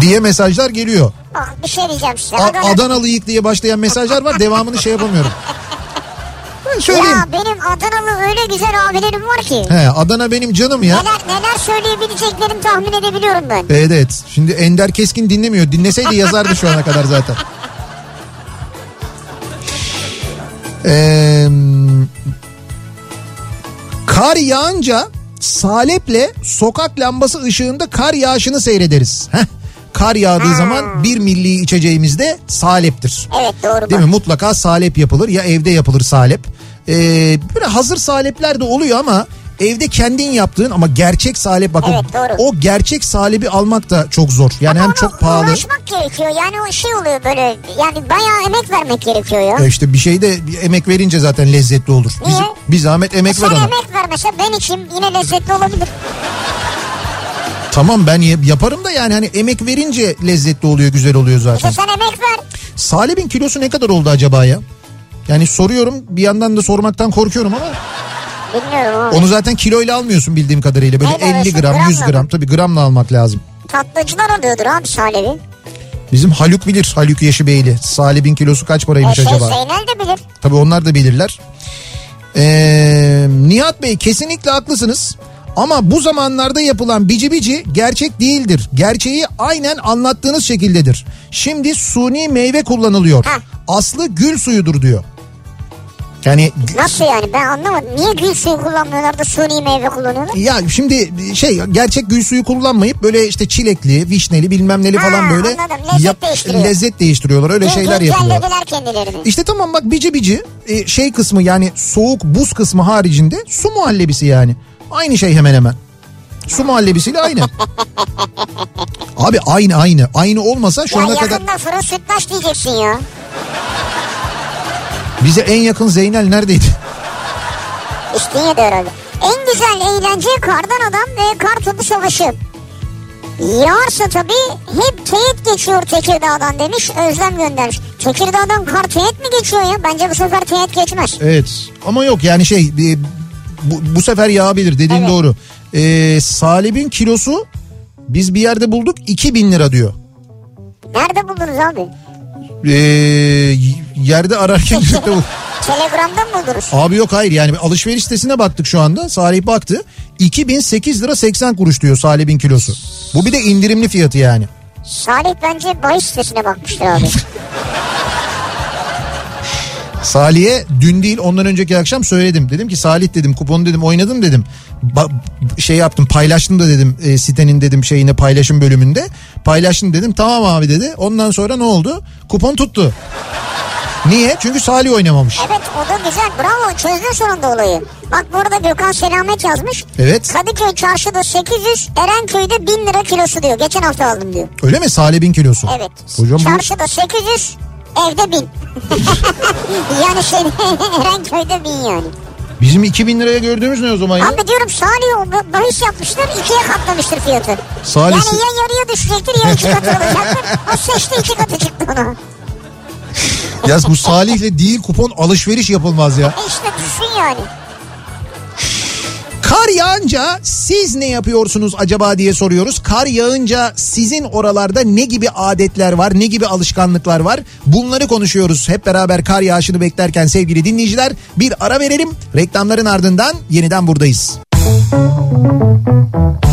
Diye mesajlar geliyor. Bak bir şey diyeceğim size. Adana... Adanalıyık diye başlayan mesajlar var. Devamını şey yapamıyorum. [laughs] Söyleyeyim. Ya benim Adanalı öyle güzel abilerim var ki. He, Adana benim canım ya. Neler neler söyleyebileceklerini tahmin edebiliyorum ben. Evet evet. Şimdi Ender Keskin dinlemiyor. Dinleseydi yazardı şu ana kadar zaten. [laughs] Ee, kar yağınca saleple sokak lambası ışığında kar yağışını seyrederiz. Heh. Kar yağdığı zaman bir milli içeceğimiz de saleptir. Evet doğru Değil mi? Mutlaka salep yapılır ya evde yapılır salep. Ee, böyle hazır salepler de oluyor ama evde kendin yaptığın ama gerçek salep bakın. Evet, doğru. O gerçek salebi almak da çok zor. Yani hem Ona çok pahalı. Uğraşmak gerekiyor yani o şey oluyor böyle yani bayağı emek vermek gerekiyor ya. E işte bir şeyde bir emek verince zaten lezzetli olur. Biz, Niye? bir zahmet emek Sen ver ona. emek vermese ben içim yine lezzetli olabilir. Tamam ben yaparım da yani hani emek verince lezzetli oluyor güzel oluyor İşte zaten. sen emek ver. Salebin kilosu ne kadar oldu acaba ya? Yani soruyorum bir yandan da sormaktan korkuyorum ama Bilmiyorum onu zaten kiloyla almıyorsun bildiğim kadarıyla. Böyle Neyle 50 alıyorsun? gram 100 Gramla gram mı? tabii gramla almak lazım. Tatlıcılar alıyordur abi salebi. Bizim Haluk bilir. Haluk Yeşibeyli. Salibin kilosu kaç E paraymış şey acaba? Zeynel de bilir. Tabii onlar da bilirler. Ee, Nihat Bey kesinlikle haklısınız. Ama bu zamanlarda yapılan bici bici gerçek değildir. Gerçeği aynen anlattığınız şekildedir. Şimdi suni meyve kullanılıyor. Ha. Aslı gül suyudur diyor. Yani Nasıl yani ben anlamadım. Niye gül suyu kullanmıyorlar da suni meyve kullanıyorlar? ya şimdi şey gerçek gül suyu kullanmayıp böyle işte çilekli, vişneli bilmem neli Ha, falan böyle anladım. Lezzet değiştiriyor. lezzet değiştiriyorlar. Öyle Gül şeyler gül yapıyor. Güncellediler kendilerini. İşte tamam bak bici bici e, şey kısmı yani soğuk buz kısmı haricinde su muhallebisi yani. Aynı şey hemen hemen. Su muhallebisiyle aynı. Abi aynı aynı. Aynı olmasa şu Ya ana kadar yakında fırın sütlaç diyeceksin ya. bize en yakın Zeynel neredeydi? İstinye'de herhalde. En güzel eğlence kardan adam ve kar topu savaşı. Yağarsa tabii hep teyit geçiyor Tekirdağ'dan demiş Özlem göndermiş. Tekirdağ'dan kar teyit mi geçiyor ya? Bence bu sefer teyit geçmez. Evet ama yok yani şey bu, bu sefer yağabilir dediğin Evet. doğru. E, salibin kilosu biz bir yerde bulduk 2000 lira diyor. Nerede buldunuz abi? E, yerde ararken [laughs] birlikte bu. Telegram'dan mı buluruz? Abi yok hayır yani alışveriş sitesine baktık şu anda. Salih baktı. 2008 lira 80 kuruş diyor Salih'in kilosu. Bu bir de indirimli fiyatı yani. Salih bence bahis sitesine bakmıştır abi. [laughs] Salih'e dün değil ondan önceki akşam söyledim. Dedim ki Salih dedim kuponu dedim oynadım dedim. Ba- şey yaptım paylaştım da dedim e, sitenin dedim şeyine paylaşım bölümünde. Paylaştım dedim tamam abi dedi. Ondan sonra ne oldu? Kupon tuttu. Niye? Çünkü Salih oynamamış. evet o da güzel bravo çözdün sonunda olayı. Bak burada Gökhan Selamet yazmış. Evet. Kadıköy çarşıda 800 Erenköy'de 1000 lira kilosu diyor. Geçen hafta aldım diyor. Öyle mi Salih'in kilosu? Evet. Hocam bu Çarşıda 800 evde 1000. [laughs] yani şey [laughs] Erenköy'de 1000 yani. bizim 2000 liraya gördüğümüz ne o zaman ya? Abi diyorum Salih bahis yapmıştır ikiye katlamıştır fiyatı. Salih- Yani ya yarıya düşecektir ya iki katı olacaktır. O seçti iki katı çıktı ona. Ya bu Salih'le değil kupon alışveriş yapılmaz ya. E işte düşün yani. Kar yağınca siz ne yapıyorsunuz acaba diye soruyoruz. Kar yağınca sizin oralarda ne gibi adetler var, ne gibi alışkanlıklar var? Bunları konuşuyoruz. Hep beraber kar yağışını beklerken sevgili dinleyiciler bir ara verelim. Reklamların ardından yeniden buradayız. Kafa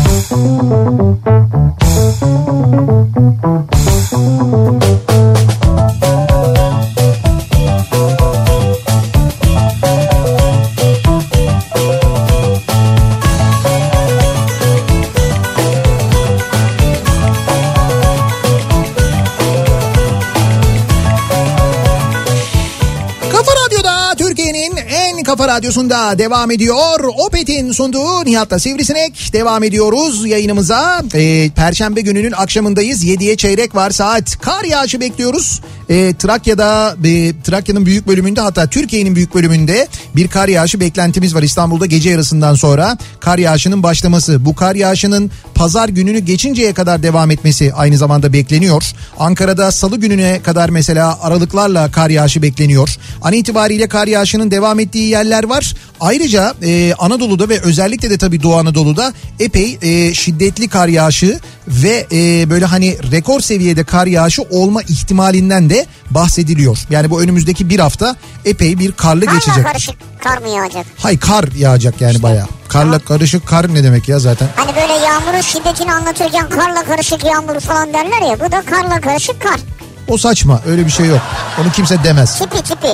radyosunda devam ediyor. Opet'in sunduğu Nihat'la Sivrisinek devam ediyoruz yayınımıza. Ee, Perşembe gününün akşamındayız. 7'ye çeyrek var saat. Kar yağışı bekliyoruz. Ee, Trakya'da, e, Trakya'nın büyük bölümünde hatta Türkiye'nin büyük bölümünde bir kar yağışı beklentimiz var. İstanbul'da gece yarısından sonra kar yağışının başlaması. Bu kar yağışının pazar gününü geçinceye kadar devam etmesi aynı zamanda bekleniyor. Ankara'da salı gününe kadar mesela aralıklarla kar yağışı bekleniyor. An itibariyle kar yağışının devam ettiği yerler var. Ayrıca e, Anadolu'da ve özellikle de tabii Doğu Anadolu'da epey e, şiddetli kar yağışı ve e, böyle hani rekor seviyede kar yağışı olma ihtimalinden de bahsediliyor. Yani bu önümüzdeki bir hafta epey bir karlı Karla geçecek. karışık kar mı yağacak? Hay kar yağacak yani bayağı. Karla karışık kar ne demek ya zaten? Hani böyle yağmurun şiddetini anlatırken karla karışık yağmur falan derler ya. Bu da karla karışık kar. O saçma öyle bir şey yok. Onu kimse demez. Tipi tipi.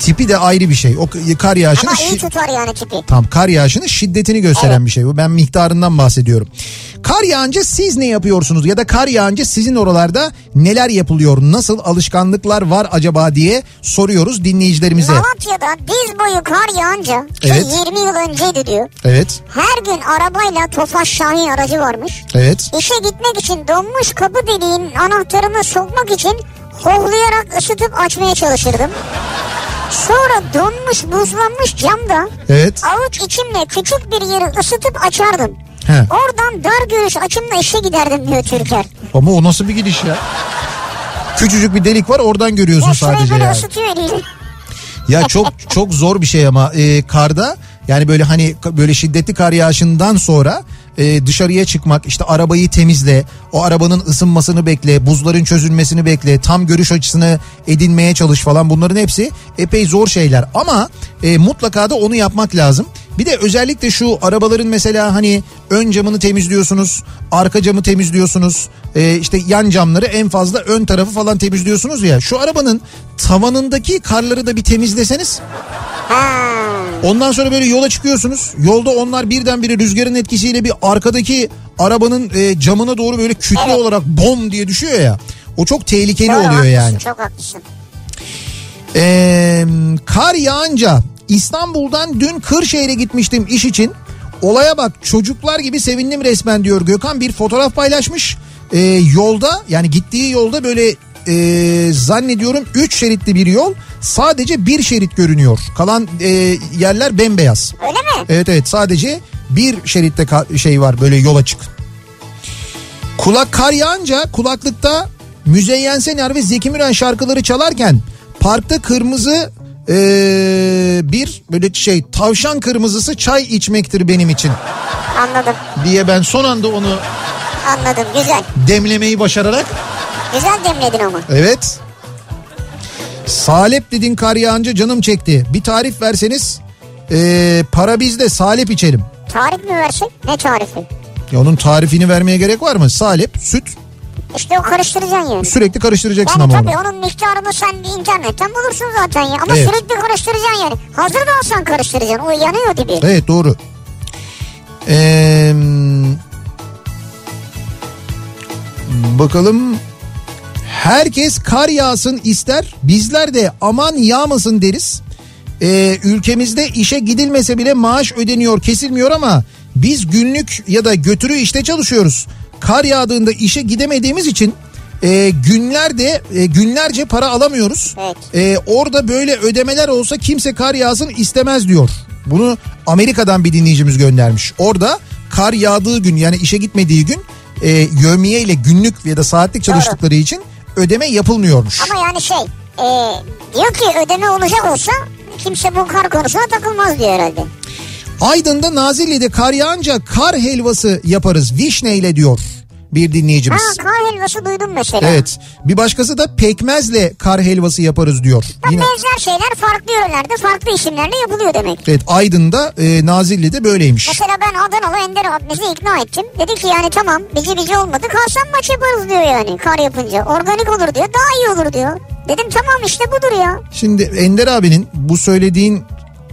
Tipi de ayrı bir şey. O kar yağışını Ama iyi tutar yani tipi. Tam kar yağışının şiddetini gösteren Evet. bir şey bu. Ben miktarından bahsediyorum. Kar yağınca siz ne yapıyorsunuz ya da kar yağınca sizin oralarda neler yapılıyor? Nasıl alışkanlıklar var acaba diye soruyoruz dinleyicilerimize. Malatya'da diz boyu kar yağınca Evet. 20 yıl önceydi diyor. Evet, Her gün arabayla Tofaş Şahin aracı varmış. evet. İşe gitmek için donmuş kapı deliğinin anahtarını sokmak için hohlayarak ısıtıp açmaya çalışırdım. Sonra donmuş buzlanmış camda Evet. avuç içimle küçük bir yeri ısıtıp açardım. He. Oradan dar görüş açımla işe giderdim diyor Türker. Ama o nasıl bir gidiş ya? Küçücük bir delik var oradan görüyorsun Ya sadece yani. ısıtıyor. Ya çok çok zor bir şey ama e, karda yani böyle hani böyle şiddetli kar yağışından sonra e, dışarıya çıkmak işte arabayı temizle o arabanın ısınmasını bekle buzların çözülmesini bekle tam görüş açısını edinmeye çalış falan bunların hepsi epey zor şeyler ama e, mutlaka da onu yapmak lazım. Bir de özellikle şu arabaların mesela hani ön camını temizliyorsunuz, arka camı temizliyorsunuz, e, işte yan camları en fazla ön tarafı falan temizliyorsunuz ya. Şu arabanın tavanındaki karları da bir temizleseniz. Ondan sonra böyle yola çıkıyorsunuz. Yolda onlar birdenbire rüzgarın etkisiyle bir arkadaki arabanın e, camına doğru böyle kütle Evet. olarak bom diye düşüyor ya. O çok tehlikeli Doğru, oluyor haklısın, yani. Çok haklısın. Ee, kar yağınca İstanbul'dan dün Kırşehir'e gitmiştim iş için. Olaya bak çocuklar gibi sevindim resmen diyor Gökhan bir fotoğraf paylaşmış. Ee, yolda yani gittiği yolda böyle e, zannediyorum 3 şeritli bir yol sadece bir şerit görünüyor. Kalan e, yerler bembeyaz. Öyle mi? Evet evet sadece bir şeritte şey var böyle yol açık. Kulak kar yağınca kulaklıkta Müzeyyen Senar ve Zeki Müren şarkıları çalarken parkta kırmızı eee, bir böyle şey tavşan kırmızısı çay içmektir benim için Anladım. diye ben son anda onu Anladım. Güzel. demlemeyi başararak Güzel demledin ama. evet salep dedin kar yağınca canım çekti bir tarif verseniz eee, para bizde salep içelim. Tarif mi versek? Ne tarifi? Ya onun tarifini vermeye gerek var mı? Salep, süt İşte o karıştıracaksın yani. sürekli karıştıracaksın Yani ama tabii onu. onun miktarını sen internetten bulursun zaten ya. Ama Evet. sürekli karıştıracaksın yani. Hazır da alsan karıştıracaksın. O yanıyor dibi. Evet doğru. Ee, bakalım. Herkes kar yağsın ister. Bizler de aman yağmasın deriz. Ee, ülkemizde işe gidilmese bile maaş ödeniyor kesilmiyor ama biz günlük ya da götürü işte çalışıyoruz. Kar yağdığında işe gidemediğimiz için e, günlerde e, günlerce para alamıyoruz. Evet. Ee, orada böyle ödemeler olsa kimse kar yağsın istemez diyor. Bunu Amerika'dan bir dinleyicimiz göndermiş. Orada kar yağdığı gün yani işe gitmediği gün e, yövmiye ile günlük ya da saatlik çalıştıkları için ödeme yapılmıyormuş. Ama yani şey e, diyor ki ödeme olacak olsa kimse bu kar konusuna takılmaz diyor herhalde. Aydın'da Nazilli'de kar yağınca kar helvası yaparız vişne ile diyor bir Ha dinleyicimiz. kar helvası duydum mesela. Evet bir başkası da pekmezle kar helvası yaparız diyor. Ya Yine benzer şeyler farklı yörelerde farklı isimlerle yapılıyor demek. evet Aydın'da e, Nazilli'de böyleymiş. Mesela ben Adanalı Ender abimizi ikna ettim. Dedi ki yani tamam bici bici olmadı kalsam maç yaparız diyor yani kar yapınca. Organik olur diyor daha iyi olur diyor. Dedim tamam işte budur ya. Şimdi Ender abinin bu söylediğin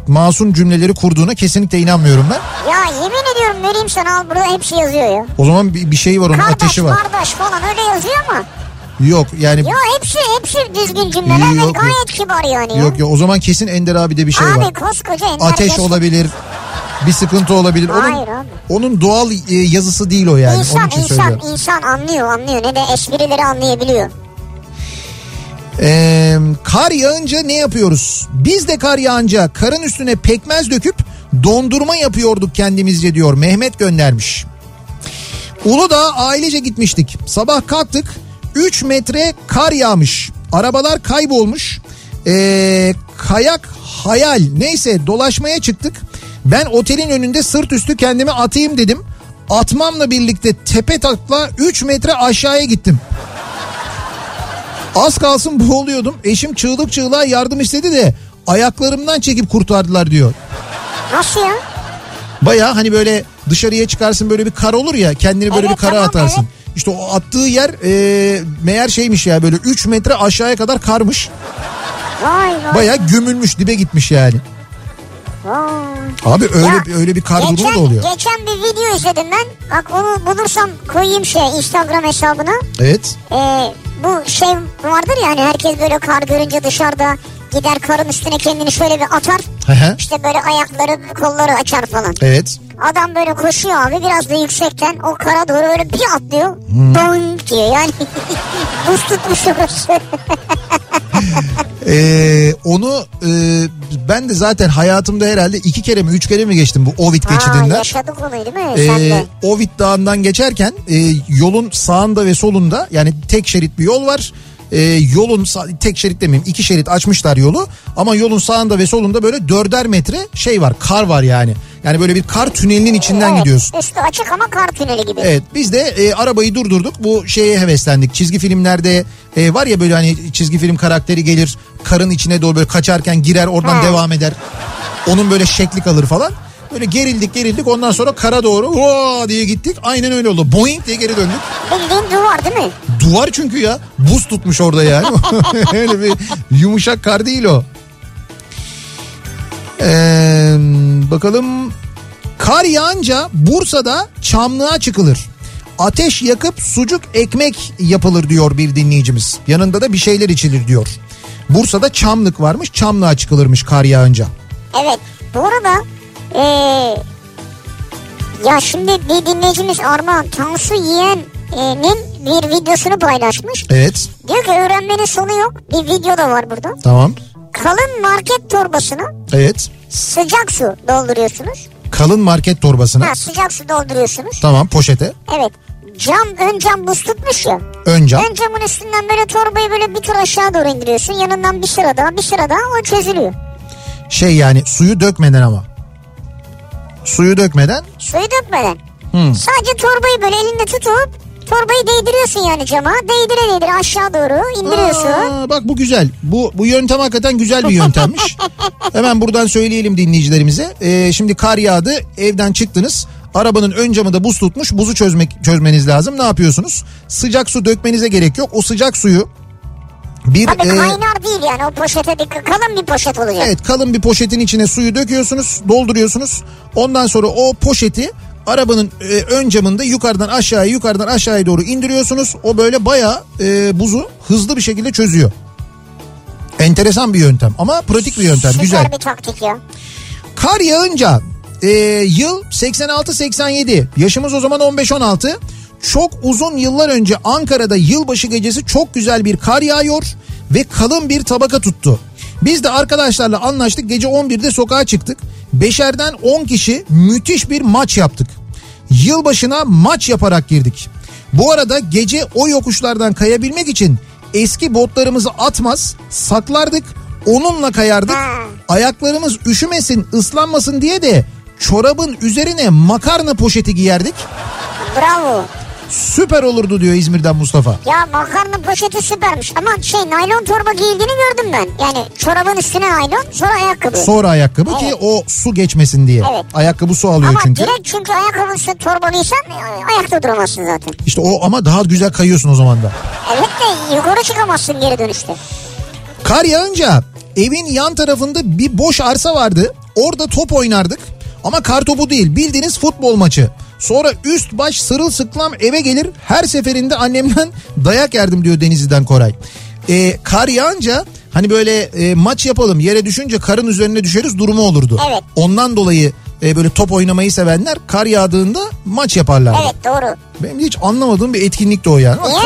masum cümleleri kurduğuna kesinlikle inanmıyorum ben. Ya yemin ediyorum vereyim sana al burada hepsi yazıyor ya. O zaman bir, bir şey var onun Kardeş ateşi var. kardeş falan öyle yazıyor ama. Yok yani Ya hepsi hepsi düzgün cümleler Yok, ve yok. gayet kibar yani ya. yok yok o zaman kesin Ender abide bir şey abi var. koskoca Ender Ateş Geç- olabilir. Bir sıkıntı olabilir. Onun, Hayır abi. onun doğal e, yazısı değil o yani. Onun İnsan için insan söylüyorum. insan anlıyor anlıyor ne de esprileri anlayabiliyor. Ee, kar yağınca ne yapıyoruz? Biz de kar yağınca karın üstüne pekmez döküp dondurma yapıyorduk kendimizce diyor. Mehmet göndermiş. Uludağ ailece gitmiştik. Sabah kalktık 3 metre kar yağmış. Arabalar kaybolmuş. Ee, kayak hayal neyse dolaşmaya çıktık. Ben otelin önünde sırt üstü kendimi atayım dedim. Atmamla birlikte tepe takla 3 metre aşağıya gittim. Az kalsın boğuluyordum. Eşim çığlık çığlığa yardım istedi de ayaklarımdan çekip kurtardılar diyor. Nasıl ya? Baya hani böyle dışarıya çıkarsın böyle bir kar olur ya kendini böyle Evet, bir kara tamam, atarsın. evet. İşte o attığı yer e, meğer şeymiş ya böyle 3 metre aşağıya kadar karmış. Vay vay. Baya gömülmüş dibe gitmiş yani. Abi öyle Ya, öyle bir kar durumu geçen, da oluyor. Geçen bir video izledim ben. Bak onu bulursam koyayım şey Instagram hesabına. Evet. Ee, bu şey vardır ya hani herkes böyle kar görünce dışarıda gider karın üstüne kendini şöyle bir atar. Hı. İşte böyle ayakları kolları açar falan. Evet. Adam böyle koşuyor abi biraz da yüksekten o kara doğru öyle bir atlıyor. Hmm. Boing diyor yani. [laughs] Buz tutmuş orası. [laughs] Ee, onu e, ben de zaten hayatımda herhalde iki kere mi üç kere mi geçtim bu Ovid Aa, geçidinden. yaşadık onu değil mi sen Ee, de? Ovid Dağı'ndan geçerken e, yolun sağında ve solunda yani tek şerit bir yol var. E, yolun tek şerit demeyeyim iki şerit açmışlar yolu ama yolun sağında ve solunda böyle dörder metre şey var kar var yani. Yani böyle bir kar tünelinin içinden Evet, gidiyorsun. Üstü açık ama kar tüneli gibi. Evet biz de e, arabayı durdurduk bu şeye heveslendik çizgi filmlerde e, var ya böyle hani çizgi film karakteri gelir karın içine doğru böyle kaçarken girer oradan Ha. devam eder onun böyle şekli kalır falan böyle gerildik gerildik ondan sonra kara doğru "Vaa!" diye gittik aynen öyle oldu boing diye geri döndük Bildiğin duvar değil mi? Duvar çünkü ya buz tutmuş orada yani [laughs] öyle bir yumuşak kar değil o Ee, bakalım kar yağınca Bursa'da çamlığa çıkılır. Ateş yakıp sucuk ekmek yapılır diyor bir dinleyicimiz. Yanında da bir şeyler içilir diyor. Bursa'da çamlık varmış çamlığa çıkılırmış kar yağınca. Evet. Bu arada eee, ya şimdi bir dinleyicimiz Armağan Tansu Yiyen'in bir videosunu paylaşmış. Evet Diyor ki öğrenmenin sonu yok. Bir video da var burada. tamam Kalın market torbasına evet sıcak su dolduruyorsunuz. kalın market torbasına Ha, sıcak su dolduruyorsunuz. tamam poşete Evet. Cam ön cam buz tutmuş ya. ön cam Ön camın üstünden böyle torbayı böyle bir tur aşağı doğru indiriyorsun. Yanından bir sıra daha bir sıra daha o çözülüyor. şey yani suyu dökmeden ama suyu dökmeden Suyu dökmeden. Hmm. Sadece torbayı böyle elinde tutup torbayı değdiriyorsun yani cama. Değdire değdire aşağı doğru indiriyorsun. Aa, bak bu güzel. Bu bu yöntem hakikaten güzel bir yöntemmiş. [laughs] Hemen buradan söyleyelim dinleyicilerimize. Ee, şimdi kar yağdı, evden çıktınız. Arabanın ön camı da buz tutmuş. Buzu çözmek çözmeniz lazım. Ne yapıyorsunuz? Sıcak su dökmenize gerek yok. O sıcak suyu bir Tabii e, kaynar değil yani o poşete dikkat. Kalın bir poşet olacak. evet kalın bir poşetin içine suyu döküyorsunuz, dolduruyorsunuz. Ondan sonra o poşeti arabanın e, ön camında yukarıdan aşağıya yukarıdan aşağıya doğru indiriyorsunuz. O böyle bayağı e, buzu hızlı bir şekilde çözüyor. Enteresan bir yöntem ama pratik bir yöntem. Süper Güzel. bir taktik ya. Kar yağınca e, yıl 86-87 yaşımız o zaman 15-16 çok uzun yıllar önce Ankara'da yılbaşı gecesi çok güzel bir kar yağıyor ve kalın bir tabaka tuttu. Biz de arkadaşlarla anlaştık gece 11'de sokağa çıktık. Beşerden 10 kişi müthiş bir maç yaptık. Yılbaşına maç yaparak girdik. Bu arada gece o yokuşlardan kayabilmek için eski botlarımızı atmaz saklardık onunla kayardık. Ayaklarımız üşümesin ıslanmasın diye de çorabın üzerine makarna poşeti giyerdik. Bravo. Süper olurdu diyor İzmir'den Mustafa. Ya makarna poşeti süpermiş. Ama şey naylon torba giyildiğini gördüm ben. Yani çorabın üstüne naylon sonra ayakkabı. Sonra ayakkabı ki Evet. o su geçmesin diye. Evet. Ayakkabı su alıyor Ama çünkü. direkt çünkü ayakkabısı torbalıysan e, ayakta duramazsın zaten. İşte o ama daha güzel kayıyorsun o zaman da. Evet de yukarı çıkamazsın geri dönüşte. Kar yağınca evin yan tarafında bir boş arsa vardı. Orada top oynardık. Ama kar topu değil bildiğiniz futbol maçı. Sonra üst baş sırılsıklam eve gelir. Her seferinde annemden [laughs] dayak yerdim diyor Denizli'den Koray. Ee, kar yağınca hani böyle e, maç yapalım yere düşünce karın üzerine düşeriz durumu olurdu. Evet. Ondan dolayı e, böyle top oynamayı sevenler kar yağdığında maç yaparlar. Evet doğru. Benim hiç anlamadığım bir etkinlik de o yani. Niye?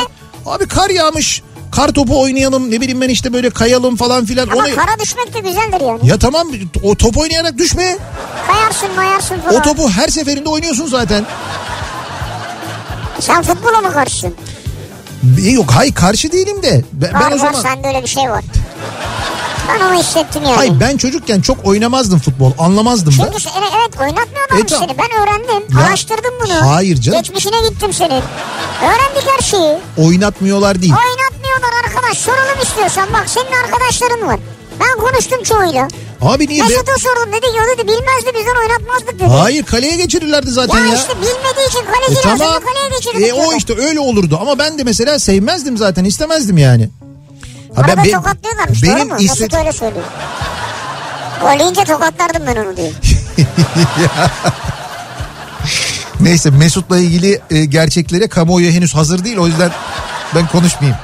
Abi kar yağmış. Kar topu oynayalım ne bileyim ben işte böyle kayalım falan filan. Ama Onu... kara düşmek de güzeldir yani. Ya tamam o top oynayarak düşme. Kayarsın mayarsın falan. O topu her seferinde oynuyorsun zaten. Sen futbola mı karşısın? E, Yok hayır karşı değilim de. Ben, Var ben o var zaman sende öyle bir şey var. Ben onu hissettim yani. hayır ben çocukken çok oynamazdım futbol. Anlamazdım da. Çünkü evet oynatmıyorlar E, tamam. seni. Ben öğrendim. Ya, Araştırdım bunu. hayır canım. Geçmişine gittim senin. Öğrendik her şeyi. Oynatmıyorlar değil. Oynatmıyorlar arkadaş. Soralım istiyorsan. Bak senin arkadaşların var. Ben konuştum çoğuyla. Abi niye be? Mesut'a sordum dedi o dedi bilmezdi bizden oynatmazdık dedi. Hayır kaleye geçirirlerdi zaten ya, ya. işte bilmediği için E, kaleci tamam. lazım kaleye geçirdik. E, o işte öyle olurdu ama ben de mesela sevmezdim zaten istemezdim yani. Ha, Arada be- tokatlıyorlarmış benim doğru mu? iste- Mesut öyle söylüyor. Gol yiyince tokatlardım ben onu diyor. [laughs] Neyse Mesut'la ilgili e, gerçeklere kamuoyu henüz hazır değil o yüzden ben konuşmayayım.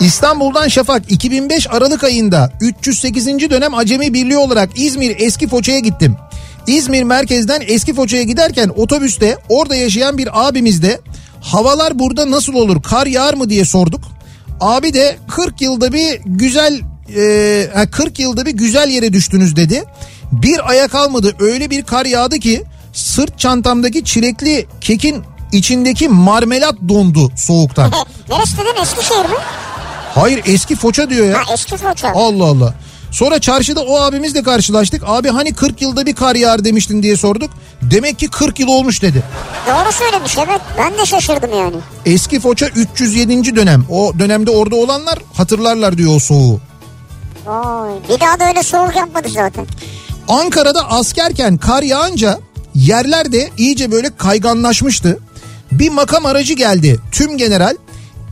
İstanbul'dan Şafak 2005 Aralık ayında 308. dönem Acemi Birliği olarak İzmir Eski Foça'ya gittim. İzmir merkezden Eski Foça'ya giderken otobüste orada yaşayan bir abimiz de havalar burada nasıl olur kar yağar mı diye sorduk. Abi de 40 yılda bir güzel e, ha, 40 yılda bir güzel yere düştünüz dedi. Bir aya kalmadı öyle bir kar yağdı ki sırt çantamdaki çilekli kekin içindeki marmelat dondu soğuktan. [laughs] Neresi dedin Eskişehir mi? Hayır eski Foça diyor ya. Ha eski Foça. Allah Allah. Sonra çarşıda o abimizle karşılaştık. Abi hani 40 yılda bir kar yağar demiştin diye sorduk. Demek ki 40 yıl olmuş dedi. Doğru söylemiş evet. Ben de şaşırdım yani. Eski Foça 307. dönem. O dönemde orada olanlar hatırlarlar diyor o soğuğu. Vay. Bir daha da öyle soğuk yapmadı zaten. Ankara'da askerken kar yağınca yerler de iyice böyle kayganlaşmıştı. Bir makam aracı geldi. Tüm general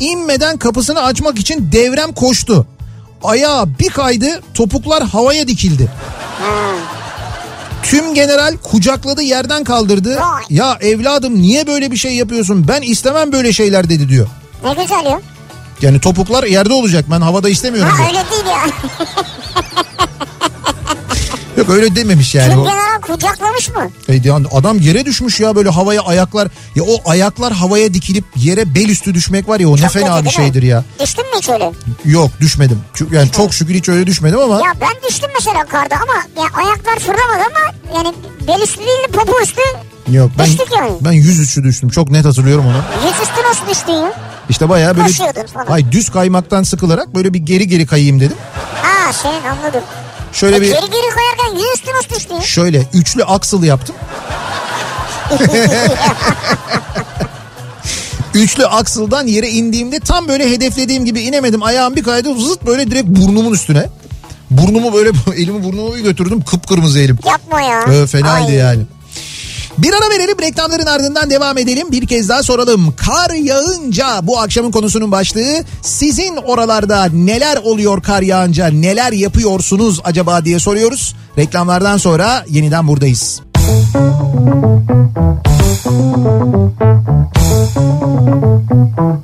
inmeden kapısını açmak için devrem koştu. Ayağı bir kaydı topuklar havaya dikildi. Tüm general kucakladı yerden kaldırdı. Vay. Ya evladım niye böyle bir şey yapıyorsun ben istemem böyle şeyler dedi diyor. Ne güzel ya. Yani topuklar yerde olacak ben havada istemiyorum. Ha diyor. öyle değil ya. [laughs] Yok öyle dememiş yani. Kim general kucaklamış mı? E, yani adam yere düşmüş ya böyle havaya ayaklar. Ya o ayaklar havaya dikilip yere bel üstü düşmek var ya o ne Çok fena kötü bir değil mi? şeydir ya. Düştün mü hiç öyle? Yok düşmedim. Çünkü yani çok şükür hiç öyle düşmedim ama Ya ben düştüm mesela karda ama ya ayaklar fırlamadı ama yani bel üstü değil de popo üstü yok ben düştük yani. ben yüz üstü düştüm. Çok net hatırlıyorum onu. yüzüstü nasıl düştün ya? İşte bayağı böyle. Hayır, düz kaymaktan sıkılarak böyle bir geri geri kayayım dedim. Ha senin anladım. Şöyle E, bir Geri geri koyarken yüzüstü nasıl düştün ya? şöyle üçlü aksıl yaptım. [laughs] Üçlü aksıldan yere indiğimde tam böyle hedeflediğim gibi inemedim. Ayağım bir kaydı zıt böyle direkt burnumun üstüne. Burnumu böyle [laughs] elimi burnumu bir götürdüm kıpkırmızı elim. Yapma ya. Ee, fenaydı Ay. yani. Bir ara verelim reklamların ardından devam edelim. Bir kez daha soralım. Kar yağınca bu akşamın konusunun başlığı sizin oralarda neler oluyor kar yağınca neler yapıyorsunuz acaba diye soruyoruz. Reklamlardan sonra yeniden buradayız. Kafa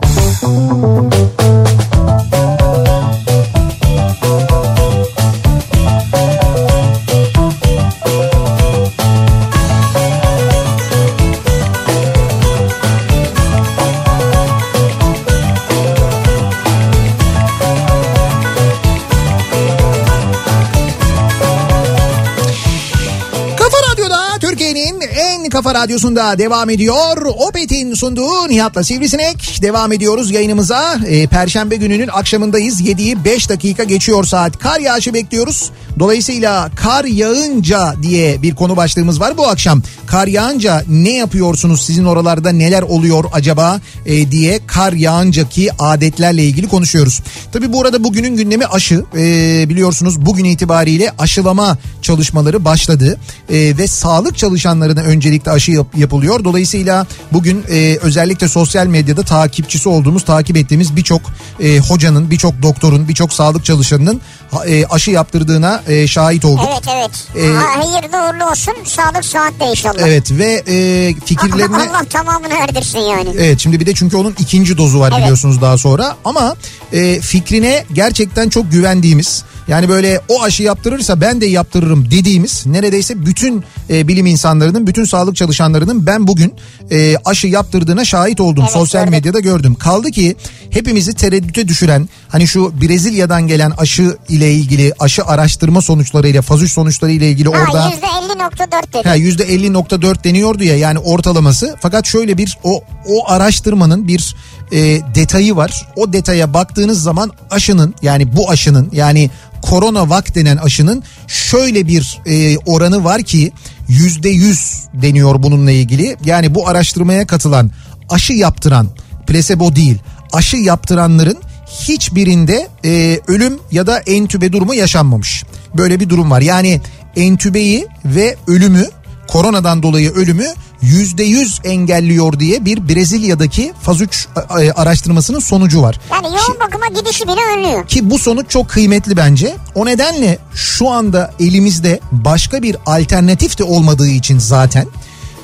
radyosunda devam ediyor. Opet'in sunduğu Nihat'la Sivrisinek. Devam ediyoruz yayınımıza. Ee, Perşembe gününün akşamındayız. 7'yi 5 dakika geçiyor saat. Kar yağışı bekliyoruz. Dolayısıyla kar yağınca diye bir konu başlığımız var bu akşam. Kar yağınca ne yapıyorsunuz sizin oralarda neler oluyor acaba e, diye kar yağıncaki adetlerle ilgili konuşuyoruz. Tabi bu arada bugünün gündemi aşı. Ee, biliyorsunuz bugün itibariyle aşılama çalışmaları başladı. Ee, ve sağlık çalışanlarına öncelikle aşı yap- yapılıyor. Dolayısıyla bugün e, özellikle sosyal medyada takipçisi olduğumuz, takip ettiğimiz birçok e, hocanın, birçok doktorun, birçok sağlık çalışanının e, aşı yaptırdığına e, şahit olduk. Evet evet. Ee, Ha, hayırlı uğurlu olsun. Sağlık saatte inşallah. Evet ve e, fikirlerini... Allah, Allah tamamını erdirsin yani. Evet şimdi bir de çünkü onun ikinci dozu var Evet. biliyorsunuz daha sonra ama e, fikrine gerçekten çok güvendiğimiz yani böyle o aşı yaptırırsa ben de yaptırırım dediğimiz neredeyse bütün e, bilim insanlarının bütün sağlık çalışanlarının ben bugün e, aşı yaptırdığına şahit oldum Evet, sosyal gördüm. medyada gördüm. Kaldı ki hepimizi tereddüte düşüren hani şu Brezilya'dan gelen aşı ile ilgili aşı araştırma sonuçlarıyla faz 3 sonuçları ile ilgili orada Ha %50.4 dedi. Ha %50.4 deniyordu ya yani ortalaması. Fakat şöyle bir o o araştırmanın bir e, detayı var. O detaya baktığınız zaman aşının yani bu aşının yani Coronavac denen aşının şöyle bir e, oranı var ki %100 deniyor bununla ilgili. Yani bu araştırmaya katılan aşı yaptıran plasebo değil aşı yaptıranların hiçbirinde e, ölüm ya da entübe durumu yaşanmamış. Böyle bir durum var. Yani entübeyi ve ölümü koronadan dolayı ölümü yüzde yüz engelliyor diye bir Brezilya'daki faz 3 e, araştırmasının sonucu var. Yani yoğun bakıma gidişi bile önlüyor. Ki bu sonuç çok kıymetli bence. O nedenle şu anda elimizde başka bir alternatif de olmadığı için zaten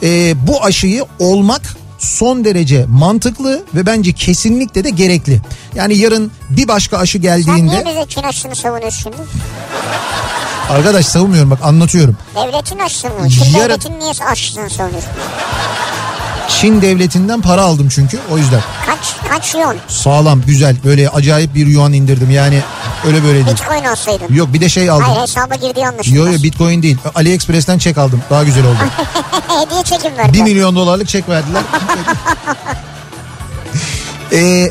e, bu aşıyı olmak son derece mantıklı ve bence kesinlikle de gerekli. Yani yarın bir başka aşı Sen geldiğinde niye bize Çin aşısını savunuyorsun şimdi? arkadaş savunmuyorum bak anlatıyorum. Devletin aşısı mı? Yarın- devletin niye aşısını savunuyorsun? Çin devletinden para aldım çünkü o yüzden. Kaç, kaç yon? Sağlam güzel böyle acayip bir yuan indirdim yani Öyle böyle değil. Bitcoin alsaydın. Yok bir de şey aldım. Hayır hesaba girdi yanlış. Yo yo bitcoin değil. AliExpress'ten çek aldım. Daha güzel oldu. [laughs] Hediye çekim 1 verdi. milyon dolarlık çek verdiler. [laughs] Ee,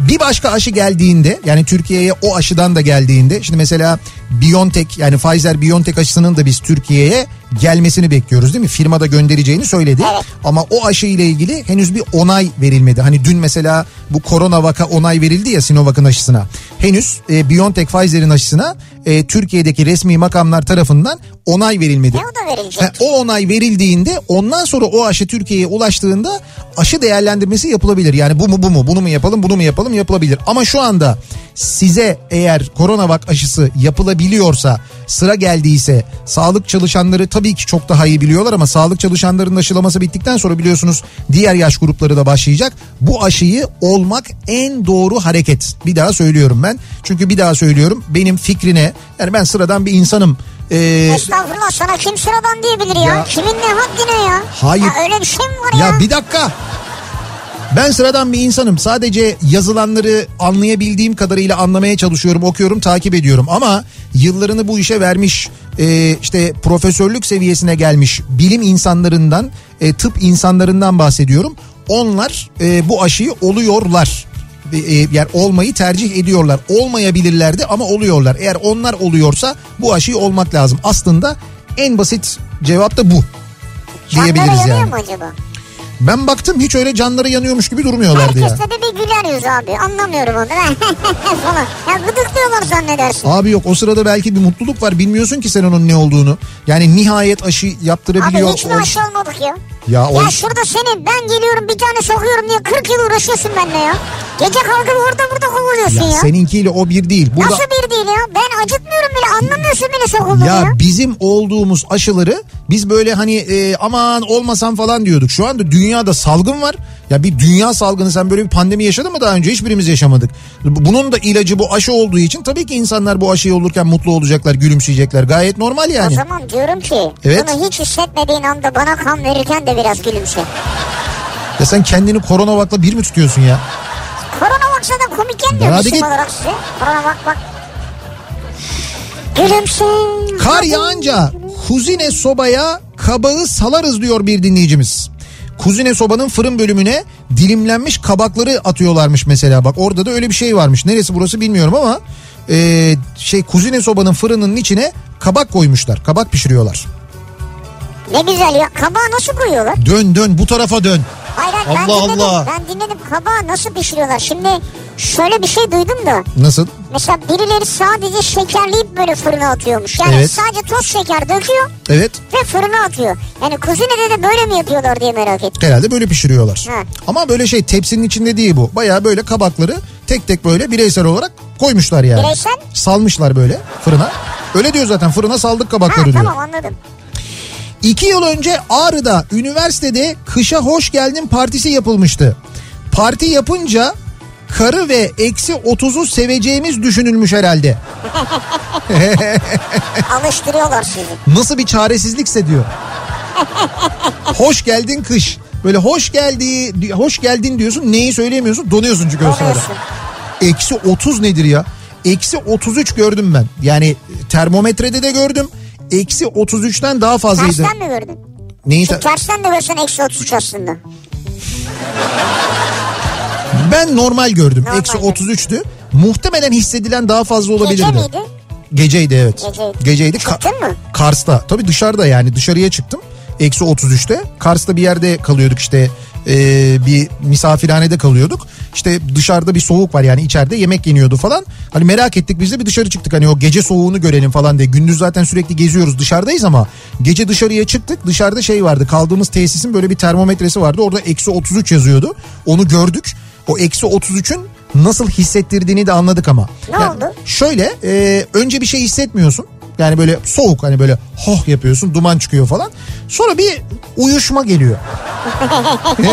bir başka aşı geldiğinde yani Türkiye'ye o aşıdan da geldiğinde şimdi mesela BioNTech yani Pfizer BioNTech aşısının da biz Türkiye'ye gelmesini bekliyoruz değil mi? Firmada göndereceğini söyledi. Evet. Ama o aşı ile ilgili henüz bir onay verilmedi. Hani dün mesela bu korona vaka onay verildi ya Sinovac'ın aşısına. Henüz e, BioNTech Pfizer'in aşısına e, Türkiye'deki resmi makamlar tarafından onay verilmedi. Ne o da verilecek? Ha, o onay verildiğinde ondan sonra o aşı Türkiye'ye ulaştığında aşı değerlendirmesi yapılabilir. Yani bu mu bu mu bunu mu yapalım bunu mu yapalım yapılabilir. Ama şu anda size eğer koronavak aşısı yapılabiliyorsa sıra geldiyse sağlık çalışanları tabii ki çok daha iyi biliyorlar ama sağlık çalışanlarının aşılaması bittikten sonra biliyorsunuz diğer yaş grupları da başlayacak. Bu aşıyı olmak en doğru hareket. Bir daha söylüyorum ben. Çünkü bir daha söylüyorum benim fikrine yani ben sıradan bir insanım. Ee, Estağfurullah sana kim sıradan diyebilir ya? Ya- Kimin ne haddine ya? Hayır. Ya öyle bir şey mi var ya? Ya bir dakika. Ben sıradan bir insanım. Sadece yazılanları anlayabildiğim kadarıyla anlamaya çalışıyorum, okuyorum, takip ediyorum. Ama yıllarını bu işe vermiş, e, işte profesörlük seviyesine gelmiş bilim insanlarından, e, tıp insanlarından bahsediyorum. Onlar e, bu aşıyı oluyorlar. Yani olmayı tercih ediyorlar. Olmayabilirlerdi ama oluyorlar. Eğer onlar oluyorsa bu aşıyı olmak lazım. Aslında en basit cevap da bu diyebiliriz yanıyor yani. mu acaba? Ben baktım hiç öyle canları yanıyormuş gibi durmuyorlardı ya. Herkeste de bir güler yüz abi. Anlamıyorum onu. [laughs] falan. Ya gıdıklıyorlar zannedersin. Abi yok o sırada belki bir mutluluk var bilmiyorsun ki sen onun ne olduğunu. Yani nihayet aşı Abi yaptırabiliyor. hiç mi aşı olmadık ya? Ya, ol- Ya şurada seni ben geliyorum bir tane sokuyorum diye 40 yıl uğraşıyorsun benimle ya. Gece kalkıp orada burada kovuluyorsun ya ya. seninkiyle o bir değil. Burada Nasıl bir değil ya? Ben acıtmıyorum bile anlamıyorsun beni sokulduğunu ya. ya bizim olduğumuz aşıları biz böyle hani e, aman olmasam falan diyorduk. Şu anda dünyada salgın var. Ya bir dünya salgını sen böyle bir pandemi yaşadın mı daha önce? Hiçbirimiz yaşamadık. Bunun da ilacı bu aşı olduğu için tabii ki insanlar bu aşıyı olurken mutlu olacaklar, gülümseyecekler. Gayet normal O yani. zaman diyorum ki Evet. bunu hiç hissetmediğin anda bana kan verirken de biraz gülümse. Ya sen kendini koronavakla bir mi tutuyorsun ya? Korona baksa da komik gelmiyor hadi git. olarak size? Korona bak bak. Gülümse. Kar yağınca kuzine sobaya kabağı salarız diyor bir dinleyicimiz. Kuzine sobanın fırın bölümüne dilimlenmiş kabakları atıyorlarmış mesela. Bak orada da öyle bir şey varmış. Neresi burası bilmiyorum ama e, şey kuzine sobanın fırının içine kabak koymuşlar. Kabak pişiriyorlar. Ne güzel ya. Kabağı nasıl koyuyorlar? Dön dön bu tarafa dön. Hayır hayır, ben Allah dinledim. Allah. Ben dinledim kabağı nasıl pişiriyorlar. Şimdi şöyle bir şey duydum da. Nasıl? Mesela birileri sadece şekerleyip böyle fırına atıyormuş. Yani Evet. sadece toz şeker döküyor Evet ve fırına atıyor. Yani kuzinede de böyle mi yapıyorlar diye merak ettim. herhalde böyle pişiriyorlar. Ha. Ama böyle şey tepsinin içinde değil bu. Baya böyle kabakları tek tek böyle bireysel olarak koymuşlar yani. Bireysel? Salmışlar böyle fırına. Öyle diyor zaten fırına saldık Ha kabakları diyor. tamam anladım. İki yıl önce Ağrı'da üniversitede kışa hoş geldin partisi yapılmıştı. Parti yapınca karı ve eksi 30'u seveceğimiz düşünülmüş herhalde. [laughs] Alıştırıyorlar sizi. Nasıl bir çaresizlikse diyor. hoş geldin kış. Böyle hoş geldi, hoş geldin diyorsun neyi söyleyemiyorsun donuyorsun çünkü o sırada. Eksi 30 nedir ya? Eksi 33 gördüm ben. Yani termometrede de gördüm. Eksi 33'ten daha fazlaydı. Tersten mi gördün? Neyi Şimdi ter- tersten de görsen eksi 33 aslında. Ben normal gördüm. Normal Eksi gördün. 33'tü. Muhtemelen hissedilen daha fazla olabilirdi. Gece miydi? Geceydi evet. Geceydi. Geceydi. Ka- Çıktın mı? Kars'ta. Tabii dışarıda yani dışarıya çıktım. Eksi 33'te. Kars'ta bir yerde kalıyorduk işte. Ee, bir misafirhanede kalıyorduk. İşte dışarıda bir soğuk var yani içeride yemek yeniyordu falan. Hani merak ettik biz de bir dışarı çıktık. Hani o gece soğuğunu görelim falan diye. Gündüz zaten sürekli geziyoruz dışarıdayız ama gece dışarıya çıktık. Dışarıda şey vardı kaldığımız tesisin böyle bir termometresi vardı. Orada eksi 33 yazıyordu. Onu gördük. O eksi 33'ün nasıl hissettirdiğini de anladık ama. Ne oldu? Şöyle e, önce bir şey hissetmiyorsun. Yani böyle soğuk hani böyle hoh yapıyorsun duman çıkıyor falan. Sonra bir uyuşma geliyor. [laughs]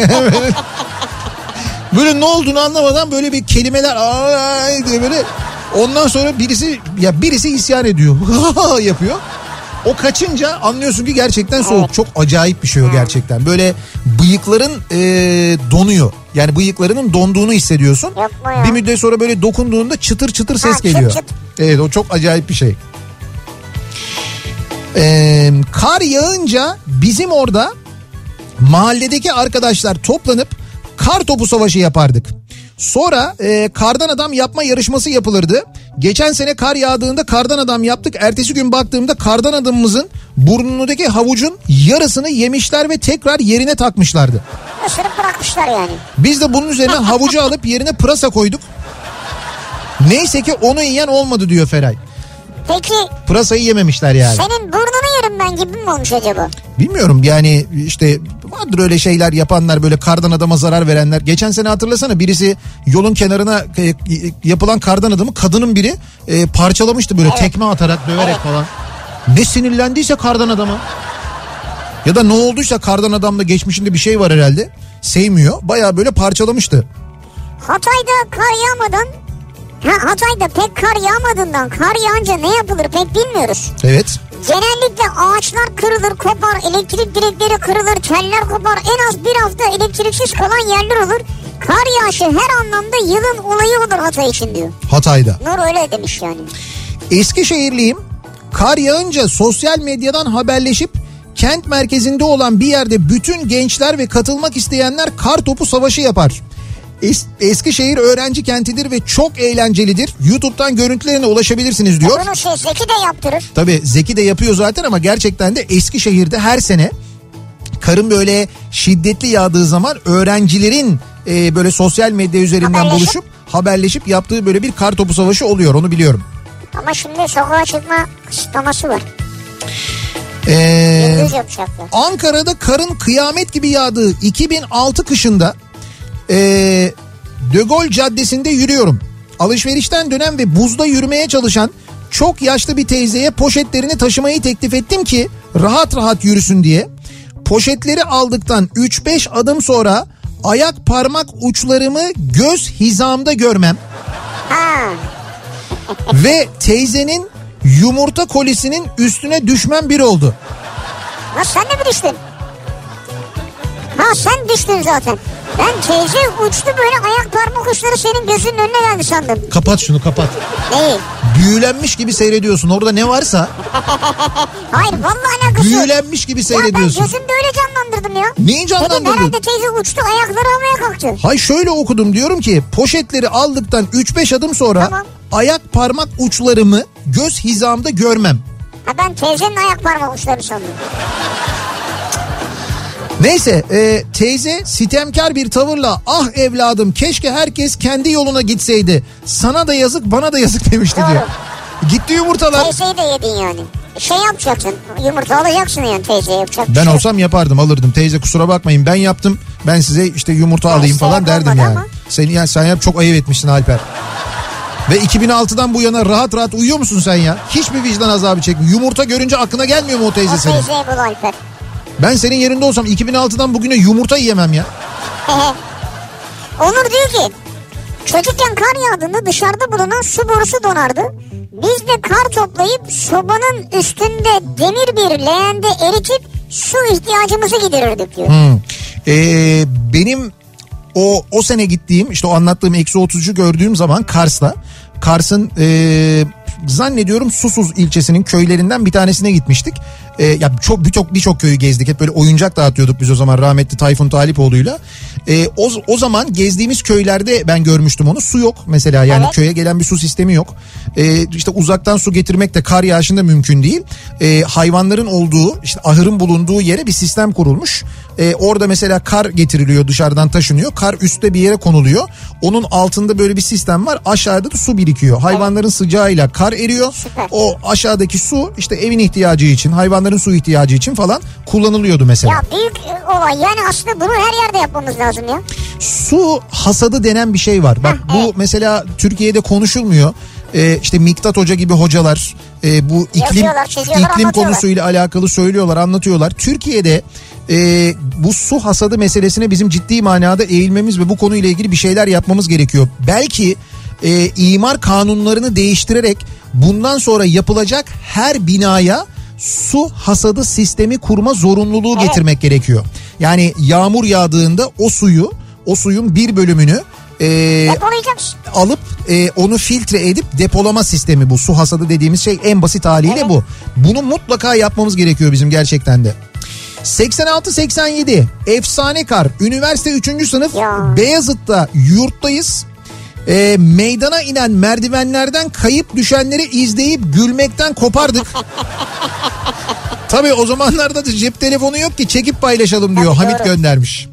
böyle ne olduğunu anlamadan böyle bir kelimeler ay diye böyle ondan sonra birisi ya birisi isyan ediyor [laughs] yapıyor. O kaçınca anlıyorsun ki gerçekten soğuk. Evet. Çok acayip bir şey o gerçekten. Böyle bıyıkların e, donuyor. Yani bıyıklarının donduğunu hissediyorsun. Bir müddet sonra böyle dokunduğunda çıtır çıtır ses Ha, çıt geliyor. çıt. Evet o çok acayip bir şey. Ee, kar yağınca bizim orada mahalledeki arkadaşlar toplanıp kar topu savaşı yapardık. Sonra e, kardan adam yapma yarışması yapılırdı. Geçen sene kar yağdığında kardan adam yaptık. Ertesi gün baktığımda kardan adamımızın burnundaki havucun yarısını yemişler ve tekrar yerine takmışlardı. Isırıp bırakmışlar yani. Biz de bunun üzerine havucu [laughs] alıp yerine pırasa koyduk. Neyse ki onu yiyen olmadı diyor Feray. Peki Pırasayı yememişler yani. senin burnunu yerim ben gibi mi olmuş acaba? Bilmiyorum yani işte vardır öyle şeyler yapanlar böyle kardan adama zarar verenler. Geçen sene hatırlasana birisi yolun kenarına e, yapılan kardan adamı kadının biri e, parçalamıştı böyle tekme atarak döverek falan. Ne sinirlendiyse kardan adama. Ya da ne olduysa kardan adamda geçmişinde bir şey var herhalde. Sevmiyor. Baya böyle parçalamıştı. Hatay'da kar yağmadan Ha Hatay'da pek kar yağmadığından kar yağınca ne yapılır pek bilmiyoruz. Evet. Genellikle ağaçlar kırılır kopar, elektrik direkleri kırılır, teller kopar. En az bir hafta elektriksiz kalan yerler olur. Kar yağışı her anlamda yılın olayı olur Hatay için diyor. Hatay'da. Nur öyle demiş yani. Eskişehirliyim. Kar yağınca sosyal medyadan haberleşip kent merkezinde olan bir yerde bütün gençler ve katılmak isteyenler kar topu savaşı yapar. Es- Eskişehir öğrenci kentidir ve çok eğlencelidir. YouTube'dan görüntülerine ulaşabilirsiniz diyor. Bunu şey Zeki de yaptırır. Tabii Zeki de yapıyor zaten ama gerçekten de Eskişehir'de her sene karın böyle şiddetli yağdığı zaman öğrencilerin e, böyle sosyal medya üzerinden Haberleşip- buluşup haberleşip yaptığı böyle bir kar topu savaşı oluyor onu biliyorum. Ama şimdi sokağa çıkma kısıtlaması var. Ee. Ankara'da karın kıyamet gibi yağdığı 2006 kışında ee, De Gaulle Caddesi'nde yürüyorum. Alışverişten dönen ve buzda yürümeye çalışan çok yaşlı bir teyzeye poşetlerini taşımayı teklif ettim ki rahat rahat yürüsün diye. Poşetleri aldıktan 3-5 adım sonra ayak parmak uçlarımı göz hizamda görmem [laughs] ve teyzenin yumurta kolisinin üstüne düşmem bir oldu. Ha sen de mi düştün? Ha sen düştün zaten. Ben teyze uçtu böyle ayak parmak uçları senin gözünün önüne geldi sandım. Kapat şunu kapat. Neyi? Büyülenmiş gibi seyrediyorsun. Orada ne varsa [laughs] Hayır vallahi alakası yok. büyülenmiş gibi Ya ben seyrediyorsun. gözümde öyle canlandırdım ya. Neyi Dedim canlandırdın? herhalde teyze uçtu ayakları havaya kalktı. Hay şöyle okudum diyorum ki poşetleri aldıktan 3-5 adım sonra Tamam. ayak parmak uçlarımı göz hizamda görmem. Ha ben teyzenin ayak parmak uçlarını sandım. Neyse e, teyze sitemkar bir tavırla ah evladım keşke herkes kendi yoluna gitseydi. Sana da yazık bana da yazık [laughs] demişti Doğru. diyor. Gitti yumurtalar. Teyzeyi de yedin yani. Şey yapacaksın yumurta alacaksın yani teyzeye yapacak Ben şey olsam yapardım alırdım. Teyze kusura bakmayın ben yaptım. Ben size işte yumurta Ya alayım işte falan derdim yani. ama. Sen, yani sen yap çok ayıp etmişsin Alper. Ve 2006'dan bu yana rahat rahat uyuyor musun sen ya? Hiçbir vicdan azabı çekmiyor. Yumurta görünce aklına gelmiyor mu o teyze O senin? teyzeyi bul Alper. Ben senin yerinde olsam 2006'dan bugüne yumurta yiyemem ya. [laughs] Onur diyor ki çocukken kar yağdığında dışarıda bulunan su borusu donardı. Biz de kar toplayıp sobanın üstünde demir bir leğende eritip su ihtiyacımızı giderirdik diyor. Hmm. Ee, benim o o sene gittiğim işte o anlattığım eksi 30'u gördüğüm zaman Kars'ta Kars'ın ee, zannediyorum Susuz ilçesinin köylerinden bir tanesine gitmiştik. Ee, ya çok birçok birçok köyü gezdik. Hep böyle oyuncak dağıtıyorduk biz o zaman rahmetli Tayfun Talipoğlu'yla. Ee, o, o zaman gezdiğimiz köylerde ben görmüştüm onu. Su yok mesela yani Evet. köye gelen bir su sistemi yok. Ee, işte uzaktan su getirmek de kar yağışında mümkün değil. Ee, hayvanların olduğu işte ahırın bulunduğu yere bir sistem kurulmuş. Ee, orada mesela kar getiriliyor dışarıdan taşınıyor. Kar üstte bir yere konuluyor. Onun altında böyle bir sistem var. Aşağıda da su birikiyor. Hayvanların sıcağıyla kar eriyor. Süper. O aşağıdaki su işte evin ihtiyacı için, hayvanların su ihtiyacı için falan kullanılıyordu mesela. Ya büyük e, olay yani aslında bunu her yerde yapmamız lazım ya. Su hasadı denen bir şey var. Bak Heh, bu evet. mesela Türkiye'de konuşulmuyor. Ee, işte Miktat Hoca gibi hocalar e, bu iklim iklim konusuyla alakalı söylüyorlar, anlatıyorlar. Türkiye'de e, bu su hasadı meselesine bizim ciddi manada eğilmemiz ve bu konuyla ilgili bir şeyler yapmamız gerekiyor. Belki e, imar kanunlarını değiştirerek bundan sonra yapılacak her binaya su hasadı sistemi kurma zorunluluğu Evet. getirmek gerekiyor. Yani yağmur yağdığında o suyu o suyun bir bölümünü e, alıp e, onu filtre edip depolama sistemi bu. Su hasadı dediğimiz şey en basit haliyle Evet. bu. Bunu mutlaka yapmamız gerekiyor bizim gerçekten de. 86-87 efsane kar üniversite 3. sınıf Ya. Beyazıt'ta yurttayız. E, meydana inen merdivenlerden kayıp düşenleri izleyip gülmekten kopardık. [laughs] Tabii o zamanlarda da cep telefonu yok ki çekip paylaşalım diyor Tabii, Hamit doğru. göndermiş.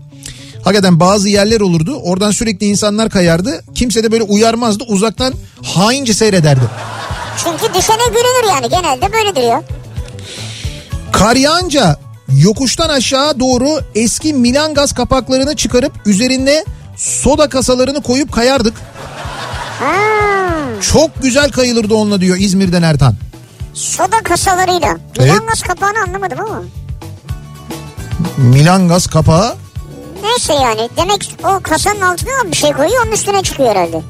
Hakikaten bazı yerler olurdu. Oradan sürekli insanlar kayardı. Kimse de böyle uyarmazdı. Uzaktan haince seyrederdi. Çünkü düşene gülünür yani genelde böyle duruyor. Kar yağınca yokuştan aşağı doğru eski Milan gaz kapaklarını çıkarıp üzerine soda kasalarını koyup kayardık. Ha, Çok güzel kayılırdı onunla diyor İzmir'den Ertan. soda kasalarıyla. Evet. Milan kapağını anlamadım ama. Milan gaz kapağı Neyse yani demek o kasanın altına bir şey koyuyor onun üstüne çıkıyor herhalde.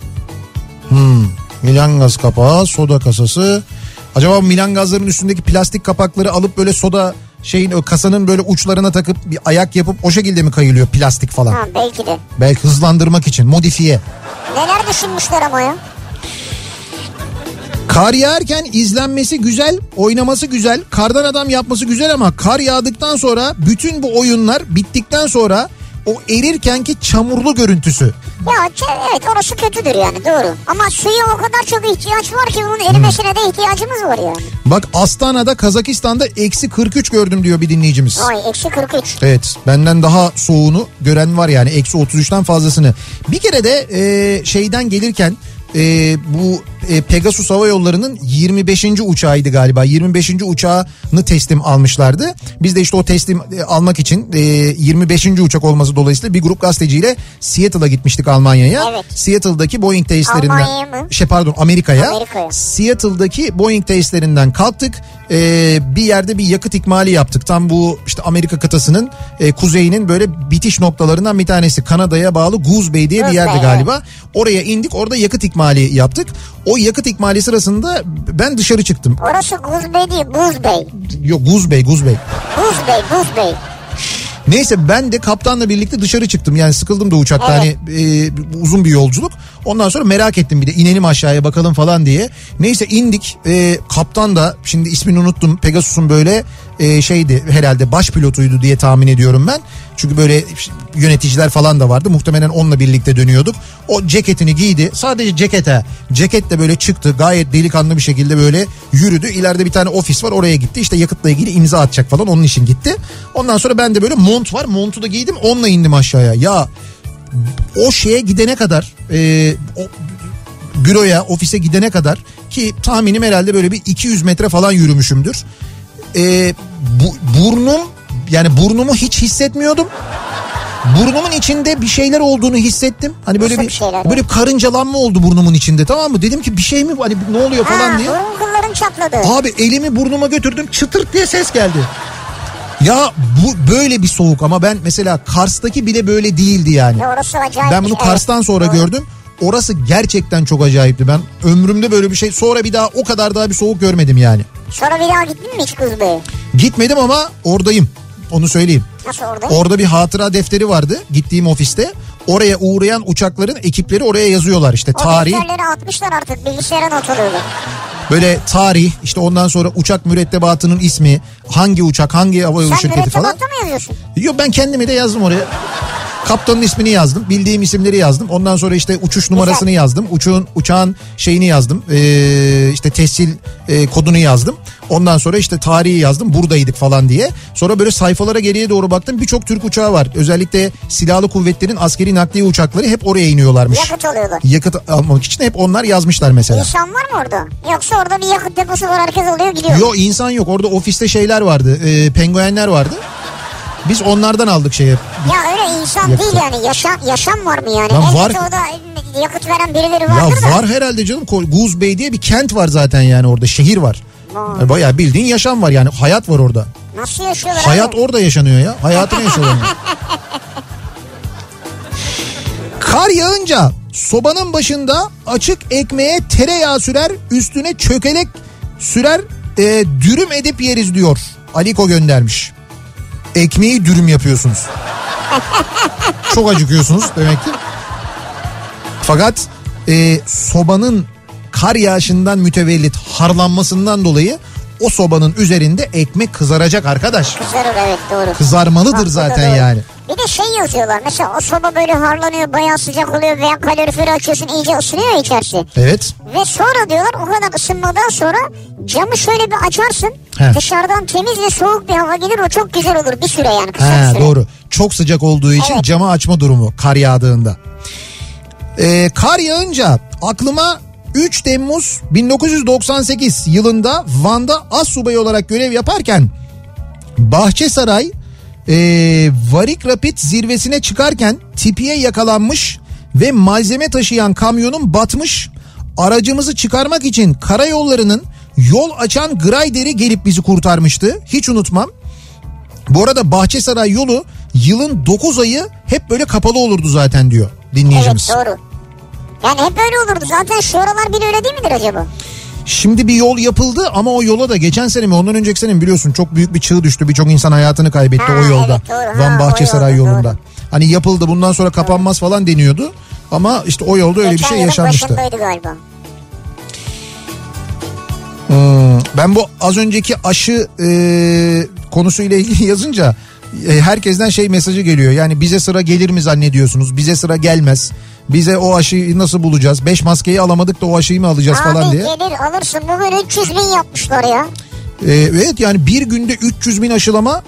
Hmm, Milan gaz kapağı, soda kasası. Acaba Milan gazların üstündeki plastik kapakları alıp böyle soda şeyin o kasanın böyle uçlarına takıp bir ayak yapıp o şekilde mi kayılıyor plastik falan? Ha belki de. Belki hızlandırmak için modifiye. Neler düşünmüşler ama ya. Kar yağarken izlenmesi güzel, oynaması güzel, kardan adam yapması güzel ama kar yağdıktan sonra bütün bu oyunlar bittikten sonra o erirkenki çamurlu görüntüsü. Ya evet orası kötüdür yani doğru. Ama suya o kadar çok ihtiyaç var ki bunun erimesine de ihtiyacımız var yani. Bak Astana'da Kazakistan'da eksi 43 gördüm diyor bir dinleyicimiz. Vay eksi 43. Evet benden daha soğuğunu gören var yani eksi 33'ten fazlasını. Bir kere de e, şeyden gelirken e, bu e, Pegasus Hava Yolları'nın 25. uçağıydı galiba. 25. uçağını teslim almışlardı. Biz de işte o teslim e, almak için e, 25. uçak olması dolayısıyla bir grup gazeteciyle Seattle'a gitmiştik Almanya'ya. Evet. Seattle'daki Boeing tesislerinden. Şey pardon Amerika'ya. Amerika'ya. Seattle'daki Boeing tesislerinden kalktık. Ee, bir yerde bir yakıt ikmali yaptık. Tam bu işte Amerika kıtasının e, kuzeyinin böyle bitiş noktalarından bir tanesi. Kanada'ya bağlı Goose Bay diye bir Goose yerde Bay, galiba. Oraya indik orada yakıt ikmali yaptık. O yakıt ikmali sırasında ben dışarı çıktım. Orası Guz Bey değil Buz Bey. Yok. Buz Bey Buz Bey. Neyse ben de kaptanla birlikte dışarı çıktım. Yani sıkıldım da uçakta Evet. hani e, uzun bir yolculuk. Ondan sonra merak ettim bir de inelim aşağıya bakalım falan diye. Neyse indik. E, kaptan da şimdi ismini unuttum. Pegasus'un böyle e, şeydi herhalde baş pilotuydu diye tahmin ediyorum ben. Çünkü böyle yöneticiler falan da vardı. Muhtemelen onunla birlikte dönüyorduk. O ceketini giydi. Sadece cekete. Ceket de böyle çıktı. Gayet delikanlı bir şekilde böyle yürüdü. İleride bir tane ofis var oraya gitti. İşte yakıtla ilgili imza atacak falan onun için gitti. Ondan sonra ben de böyle mont var. Montu da giydim. Onunla indim aşağıya. Ya o şeye gidene kadar e, o büroya ofise gidene kadar ki tahminim herhalde böyle bir 200 metre falan yürümüşümdür. E, bu, burnum yani burnumu hiç hissetmiyordum. Burnumun içinde bir şeyler olduğunu hissettim. Hani böyle Nasıl bir, bir böyle bir karıncalanma oldu burnumun içinde tamam mı? Dedim ki bir şey mi hani ne oluyor falan Ha diye. burun kılların çatladı. Abi elimi burnuma götürdüm çıtırt diye ses geldi. Ya bu böyle bir soğuk ama ben mesela Kars'taki bile böyle değildi yani. Ya orası acayip. Ben bunu Evet, Kars'tan sonra doğru. gördüm. Orası gerçekten çok acayipti. Ben ömrümde böyle bir şey sonra bir daha o kadar daha bir soğuk görmedim yani. Sonra bir daha gittin mi hiç Guz Bey'e? Gitmedim ama oradayım. Onu söyleyeyim. Nasıl orada? Orada bir hatıra defteri vardı gittiğim ofiste. Oraya uğrayan uçakların ekipleri oraya yazıyorlar işte o tarih. defterleri atmışlar artık bilgisayara not. Böyle tarih işte ondan sonra uçak mürettebatının ismi, hangi uçak, hangi hava yolu Sen şirketi falan. mürettebatta mı yazıyorsun? Yok ben kendimi de yazdım oraya. Kaptanın ismini yazdım. Bildiğim isimleri yazdım. Ondan sonra işte uçuş numarasını yazdım. Uçağın uçağın şeyini yazdım. Ee, işte tescil e, kodunu yazdım. Ondan sonra işte tarihi yazdım. Buradaydık falan diye. Sonra böyle sayfalara geriye doğru baktım. Birçok Türk uçağı var. Özellikle silahlı kuvvetlerin askeri nakliye uçakları hep oraya iniyorlarmış. Yakıt alıyorlar. Yakıt almak için hep onlar yazmışlar mesela. İnsan var mı orada? Yoksa orada bir yakıt deposu var herkes alıyor gidiyor. Yok insan yok. Orada ofiste şeyler vardı. E, penguenler vardı. Biz onlardan aldık şeyi. Ya öyle insan Yakıt. değil yani yaşam, yaşam var mı yani? Elbette var. orada yakıt veren birileri Ya vardır da. var herhalde canım. Goose Bay diye bir kent var zaten yani orada. Şehir var. Yani Bayağı bildiğin yaşam var yani. Hayat var orada. Nasıl yaşıyorlar Hayat abi? orada yaşanıyor ya. Hayatını yaşıyorlar. [laughs] Kar yağınca sobanın başında açık ekmeğe tereyağı sürer, üstüne çökelek sürer, e, dürüm edip yeriz diyor. Aliko göndermiş. Ekmeği dürüm yapıyorsunuz. Çok acıkıyorsunuz demek ki. Fakat e, sobanın kar yağışından mütevellit harlanmasından dolayı o sobanın üzerinde ekmek kızaracak arkadaş. Kızarır evet doğru. Kızarmalıdır Bak, zaten doğru. yani. Bir de şey yazıyorlar mesela o soba böyle harlanıyor bayağı sıcak oluyor veya kaloriferi açıyorsun iyice ısınıyor içerisi. Evet. Ve sonra diyorlar o kadar ısınmadan sonra camı şöyle bir açarsın. He. Dışarıdan temiz ve soğuk bir hava gelir o çok güzel olur bir süre yani kısa Ha, süre. doğru. Çok sıcak olduğu için Evet. camı açma durumu kar yağdığında. Ee, kar yağınca aklıma 3 Temmuz 1998 yılında Van'da as subayı olarak görev yaparken Bahçesaray e, Varik Rapid zirvesine çıkarken tipiye yakalanmış ve malzeme taşıyan kamyonun batmış. Aracımızı çıkarmak için karayollarının yol açan grayderi gelip bizi kurtarmıştı. Hiç unutmam. Bu arada Bahçesaray yolu yılın 9 ayı hep böyle kapalı olurdu zaten diyor dinleyicimiz. Evet doğru. Yani hep öyle olurdu zaten şu aralar bile öyle değil midir acaba? Şimdi bir yol yapıldı ama o yola da geçen sene mi ondan önceki sene mi biliyorsun çok büyük bir çığ düştü. Birçok insan hayatını kaybetti Ha, o yolda. evet, doğru. Van Bahçesaray yolda, yolunda. doğru. Hani yapıldı bundan sonra kapanmaz falan deniyordu. Ama işte o yolda öyle bir Geçen şey yılın yaşanmıştı. galiba. Hmm, ben bu az önceki aşı e, konusuyla ilgili [laughs] yazınca e, herkesten şey mesajı geliyor. Yani bize sıra gelir mi zannediyorsunuz? Bize sıra gelmez. Bize o aşıyı nasıl bulacağız? Beş maskeyi alamadık da o aşıyı mı alacağız Abi falan diye. gelir alırsın bugün 300 bin yapmışlar ya. Ee, evet yani bir günde 300 bin aşılama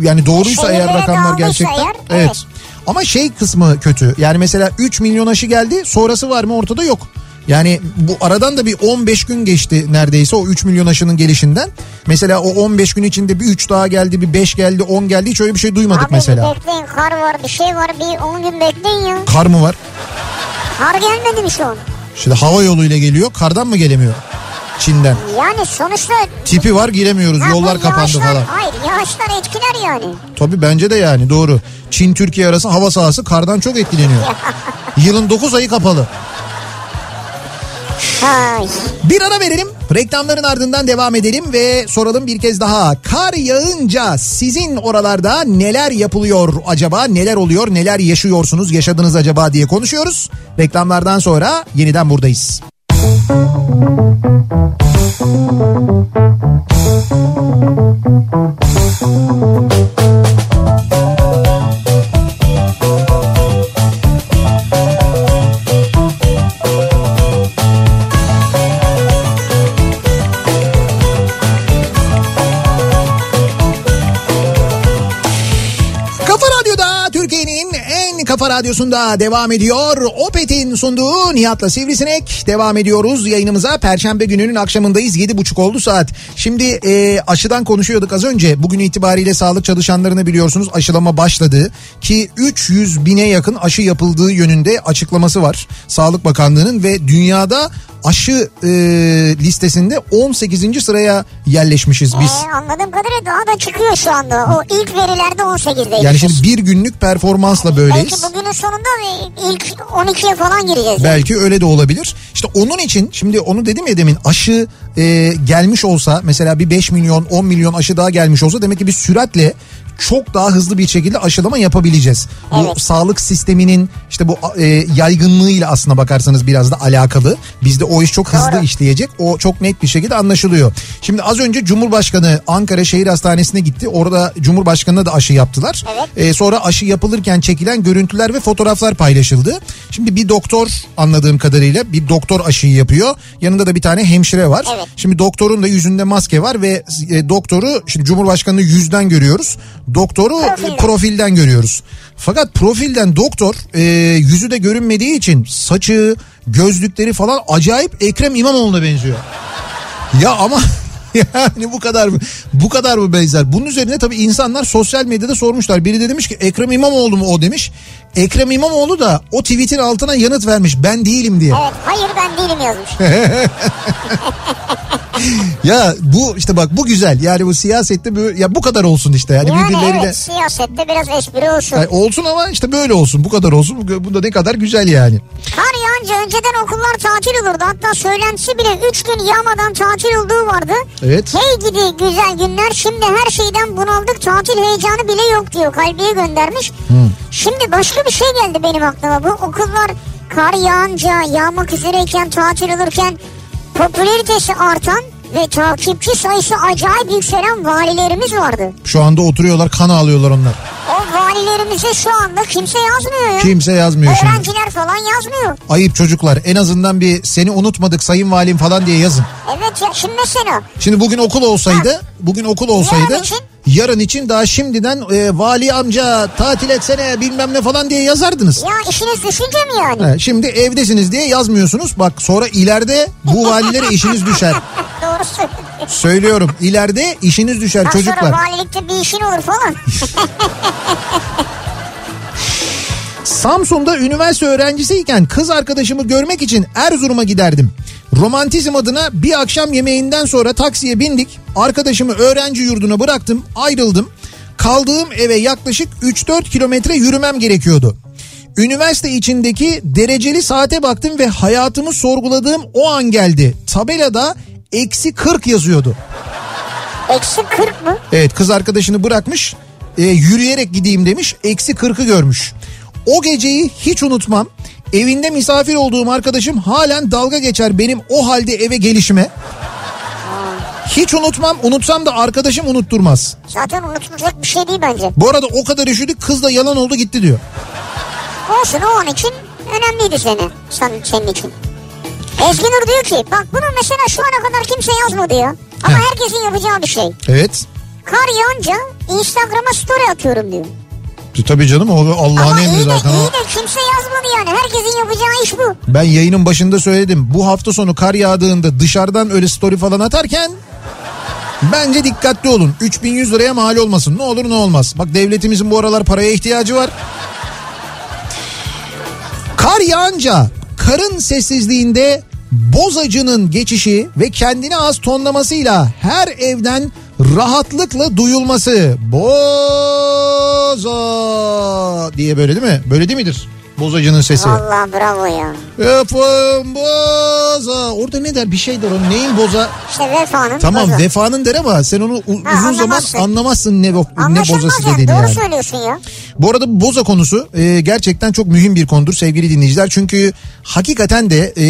yani doğruysa Şehirlere eğer rakamlar gerçekten. eğer, evet. evet. Ama şey kısmı kötü. Yani mesela 3 milyon aşı geldi sonrası var mı ortada yok. Yani bu aradan da bir 15 gün geçti neredeyse o 3 milyon aşının gelişinden. Mesela o 15 gün içinde bir 3 daha geldi, bir 5 geldi, 10 geldi. Hiç öyle bir şey duymadık Abi mesela. bir bekleyin kar var bir şey var bir 10 gün bekleyin ya. Kar mı var? Kar gelmedi mi şu an? İşte hava yoluyla geliyor. Kardan mı gelemiyor? Çin'den. Yani sonuçta... Tipi var giremiyoruz. Ha, Yollar kapandı yağışlar- falan. Hayır yağışlar etkiler yani. Tabii bence de yani doğru. Çin Türkiye arası hava sahası kardan çok etkileniyor. [laughs] Yılın 9 ayı kapalı. Bir ara verelim. Reklamların ardından devam edelim ve soralım bir kez daha. Kar yağınca sizin oralarda neler yapılıyor acaba? Neler oluyor? Neler yaşıyorsunuz? Yaşadınız acaba diye konuşuyoruz. Reklamlardan sonra yeniden buradayız. Kafa radyosunda devam ediyor. Opet'in sunduğu Nihat'la Sivrisinek devam ediyoruz yayınımıza. Perşembe gününün akşamındayız. Yedi buçuk oldu saat. Şimdi e, aşıdan konuşuyorduk az önce. Bugün itibariyle sağlık çalışanlarını biliyorsunuz aşılama başladı. Ki 300 bine yakın aşı yapıldığı yönünde açıklaması var. Sağlık Bakanlığı'nın ve dünyada aşı e, listesinde 18. sıraya yerleşmişiz biz. Ee, anladığım kadarıyla daha da çıkıyor şu anda. O ilk verilerde 18'deydi. Yani şimdi bir günlük performansla böyleyiz. Belki bugünün sonunda ilk 12'ye falan gireceğiz. Belki öyle de olabilir. İşte onun için şimdi onu dedim ya demin aşı e, gelmiş olsa mesela bir 5 milyon 10 milyon aşı daha gelmiş olsa demek ki bir süratle çok daha hızlı bir şekilde aşılama yapabileceğiz. Bu Evet. sağlık sisteminin işte bu e, yaygınlığıyla aslına bakarsanız biraz da alakalı. Bizde o iş çok hızlı Doğru. işleyecek. O çok net bir şekilde anlaşılıyor. Şimdi az önce Cumhurbaşkanı Ankara Şehir Hastanesi'ne gitti. Orada Cumhurbaşkanı'na da aşı yaptılar. Evet. E, sonra aşı yapılırken çekilen görüntüler ve fotoğraflar paylaşıldı. Şimdi bir doktor anladığım kadarıyla bir doktor aşıyı yapıyor. Yanında da bir tane hemşire var. Evet. Şimdi doktorun da yüzünde maske var ve e, doktoru şimdi Cumhurbaşkanı'nı yüzden görüyoruz. Doktoru Profilden. e, profilden görüyoruz. Fakat profilden doktor e, yüzü de görünmediği için saçı, gözlükleri falan acayip Ekrem İmamoğlu'na benziyor. Ya ama [laughs] yani bu kadar mı bu kadar mı benzer? Bunun üzerine tabii insanlar sosyal medyada sormuşlar. Biri de demiş ki Ekrem İmamoğlu mu o demiş. Ekrem İmamoğlu da o tweetin altına yanıt vermiş. Ben değilim diye. Evet hayır ben değilim yazmış. [laughs] Ya bu işte bak bu güzel. Yani bu siyasette böyle ya bu kadar olsun işte. Yani, yani birbirleriyle evet siyasette biraz espri olsun. Yani olsun ama işte böyle olsun. Bu kadar olsun. Bu, da ne kadar güzel yani. Kar yağınca önceden okullar tatil olurdu. Hatta söylentisi bile 3 gün yağmadan tatil olduğu vardı. Evet. Hey gidi güzel günler şimdi her şeyden bunaldık tatil heyecanı bile yok diyor. Kalbiye göndermiş. Şimdi başka bir şey geldi benim aklıma. Bu okullar kar yağınca yağmak üzereyken tatil olurken popülaritesi artan ve takipçi sayısı acayip yükselen valilerimiz vardı. Şu anda oturuyorlar kan ağlıyorlar onlar. Valilerimize şu anda kimse yazmıyor ya. Kimse yazmıyor şimdi. Öğrenciler falan yazmıyor. Ayıp çocuklar en azından bir seni unutmadık sayın valim falan diye yazın. Evet ya şimdi mesela Şimdi bugün okul olsaydı, bugün okul olsaydı Yarın için? Yarın için daha şimdiden e, vali amca tatil etsene bilmem ne falan diye yazardınız. ya işiniz düşünce mi yani? Ha, şimdi evdesiniz diye yazmıyorsunuz. Bak sonra ileride bu [laughs] valilere işiniz düşer. Doğru. Söylüyorum ileride işiniz düşer Daha çocuklar. sonra valilikte bir işin olur falan. [laughs] Samsun'da üniversite öğrencisiyken kız arkadaşımı görmek için Erzurum'a giderdim. Romantizm adına bir akşam yemeğinden sonra taksiye bindik. Arkadaşımı öğrenci yurduna bıraktım, ayrıldım. Kaldığım eve yaklaşık 3-4 kilometre yürümem gerekiyordu. Üniversite içindeki dereceli saate baktım ve hayatımı sorguladığım o an geldi. Tabelada eksi 40 yazıyordu. Eksi 40 mı? Evet kız arkadaşını bırakmış e, yürüyerek gideyim demiş eksi 40'ı görmüş. O geceyi hiç unutmam. Evinde misafir olduğum arkadaşım halen dalga geçer benim o halde eve gelişime. Hiç unutmam unutsam da arkadaşım unutturmaz. Zaten unutulacak bir şey değil bence. Bu arada o kadar üşüdük kız da yalan oldu gitti diyor. Olsun o an için önemliydi seni, sen, senin için. Ezgi Nur diyor ki bak bunu mesela şu ana kadar kimse yazmadı ya. Ama Heh. herkesin yapacağı bir şey. Evet. Kar yağınca Instagram'a story atıyorum diyor. Tabii canım o Allah'ın Ama emri iyi de, zaten. o. iyi de kimse yazmadı yani. Herkesin yapacağı iş bu. Ben yayının başında söyledim. Bu hafta sonu kar yağdığında dışarıdan öyle story falan atarken bence dikkatli olun. 3100 liraya mal olmasın. Ne olur ne olmaz. Bak devletimizin bu aralar paraya ihtiyacı var. Kar yağınca karın sessizliğinde bozacının geçişi ve kendine az tonlamasıyla her evden rahatlıkla duyulması. Boza diye böyle değil mi? Böyle değil midir? Bozacının sesi. Vallahi bravo ya. Efendim boza. Orada ne der bir şey der onun neyin boza. İşte vefanın Tamam bozu. vefanın der ama sen onu u- Ha, uzun zaman anlamazsın. anlamazsın ne, bo- ne bozası yani. dediğini Doğru yani. söylüyorsun ya. Bu arada boza konusu e, gerçekten çok mühim bir konudur sevgili dinleyiciler. Çünkü hakikaten de e,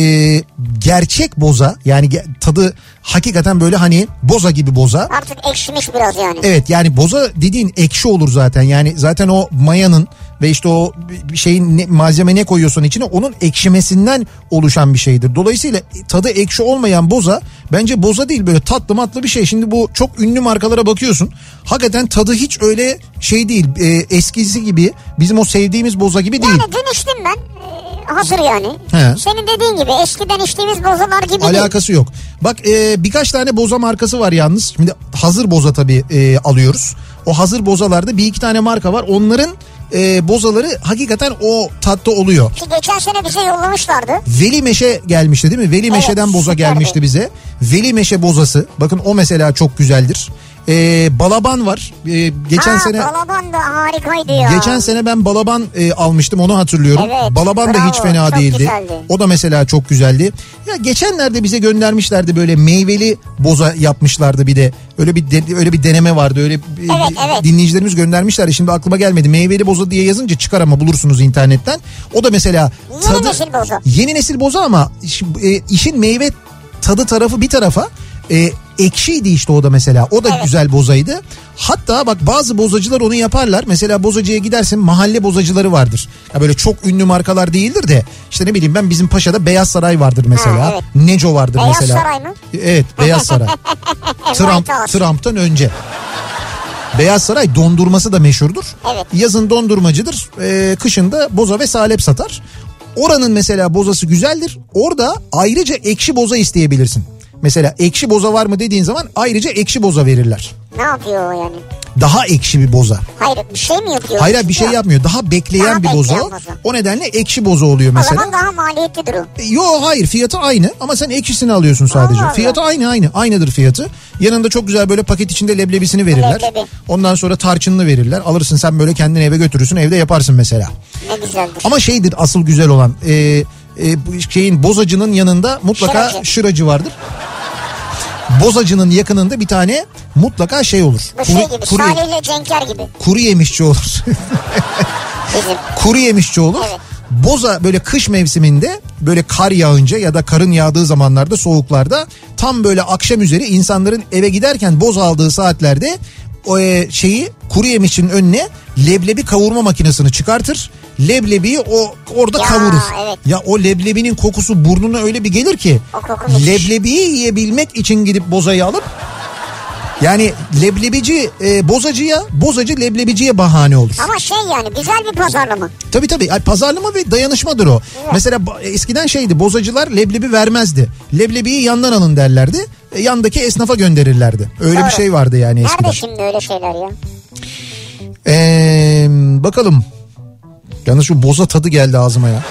gerçek boza yani tadı hakikaten böyle hani boza gibi boza. Artık ekşimiş biraz yani. Evet yani boza dediğin ekşi olur zaten. Yani zaten o mayanın ve işte o şeyin ne, malzeme ne koyuyorsan içine onun ekşimesinden oluşan bir şeydir. Dolayısıyla tadı ekşi olmayan boza bence boza değil böyle tatlı matlı bir şey. Şimdi bu çok ünlü markalara bakıyorsun. Hakikaten tadı hiç öyle şey değil. e, eskisi gibi bizim o sevdiğimiz boza gibi değil. Yani dün içtim ben. Hazır yani. He. Senin dediğin gibi eskiden içtiğimiz bozalar gibi değil. Alakası yok. Bak e, birkaç tane boza markası var yalnız. Şimdi hazır boza tabii e, alıyoruz. O hazır bozalarda bir iki tane marka var. Onların e, bozaları hakikaten o tatta oluyor. Ki geçen sene bize yollamışlardı. Veli Meşe gelmişti değil mi? Veli Meşe'den boza süperdi. gelmişti bize. Veli Meşe bozası. Bakın o mesela çok güzeldir. E, balaban var. E, geçen ha, sene Balaban da harikaydı ya. Geçen sene ben balaban e, almıştım onu hatırlıyorum. Evet, balaban da bravo, hiç fena değildi. güzeldi. O da mesela çok güzeldi. Ya geçenlerde bize göndermişlerdi böyle meyveli boza yapmışlardı bir de. Öyle bir de- öyle bir deneme vardı. Öyle Evet, evet. dinleyicilerimiz göndermişlerdi. Şimdi aklıma gelmedi. Meyveli boza diye yazınca çıkar ama bulursunuz internetten. O da mesela Yeni nesil boza. Yeni nesil boza ama e, işin meyve tadı tarafı bir tarafa e, ekşiydi işte o da mesela. O da Evet. güzel bozaydı. Hatta bak bazı bozacılar onu yaparlar. Mesela bozacıya gidersin mahalle bozacıları vardır. Ya böyle çok ünlü markalar değildir de işte ne bileyim ben bizim Paşa'da Beyaz Saray vardır mesela. Ha, evet. Neco vardır Beyaz mesela. Saray mı? Evet Beyaz Saray. [laughs] Trump. Trump'tan önce. Beyaz Saray dondurması da meşhurdur. Evet. Yazın dondurmacıdır. Ee, kışın da boza ve salep satar. Oranın mesela bozası güzeldir. Orada ayrıca ekşi boza isteyebilirsin. Mesela ekşi boza var mı dediğin zaman ayrıca ekşi boza verirler. Ne yapıyor o yani? Daha ekşi bir boza. Hayır bir şey mi yapıyor? Hayır bir şey yapmıyor. Daha bekleyen Daha bir bekleyen boza. boza. O nedenle ekşi boza oluyor O mesela. zaman daha maliyetlidir o. E, Yo hayır fiyatı aynı ama sen ekşisini alıyorsun sadece. Allah Allah. Fiyatı aynı aynı aynıdır fiyatı. Yanında çok güzel böyle paket içinde leblebisini verirler. Leblebi. Ondan sonra tarçınını verirler. Alırsın sen böyle kendin eve götürürsün evde yaparsın mesela. Ne güzeldir. Ama şeydir asıl güzel olan e, e, bu şeyin bozacının yanında mutlaka Şıracı. şıracı vardır. Bozacının yakınında bir tane mutlaka şey olur. Bu şey gibi kuru, Salih ile Cenker gibi kuru yemişçi olur. [laughs] bizim. kuru yemişçi olur. Evet. Boza böyle kış mevsiminde böyle kar yağınca ya da karın yağdığı zamanlarda soğuklarda tam böyle akşam üzeri insanların eve giderken boz aldığı saatlerde o e, şeyi kuru yemişçinin önüne leblebi kavurma makinesini çıkartır. Leblebiyi o orada Ya, kavurur. evet. Ya o leblebinin kokusu burnuna öyle bir gelir ki leblebiyi yiyebilmek için gidip bozayı alıp yani leblebici e, bozacıya bozacı leblebiciye bahane olur. Ama şey yani güzel bir pazarlama. Tabii tabii pazarlama ve dayanışmadır o. Mesela ba- eskiden şeydi bozacılar leblebi vermezdi. Leblebiyi yandan alın derlerdi. E, yandaki esnafa gönderirlerdi. Öyle bir Doğru. şey vardı yani eskiden. Nerede şimdi öyle şeyler ya? Ee, bakalım. Yalnız şu boza tadı geldi ağzıma ya.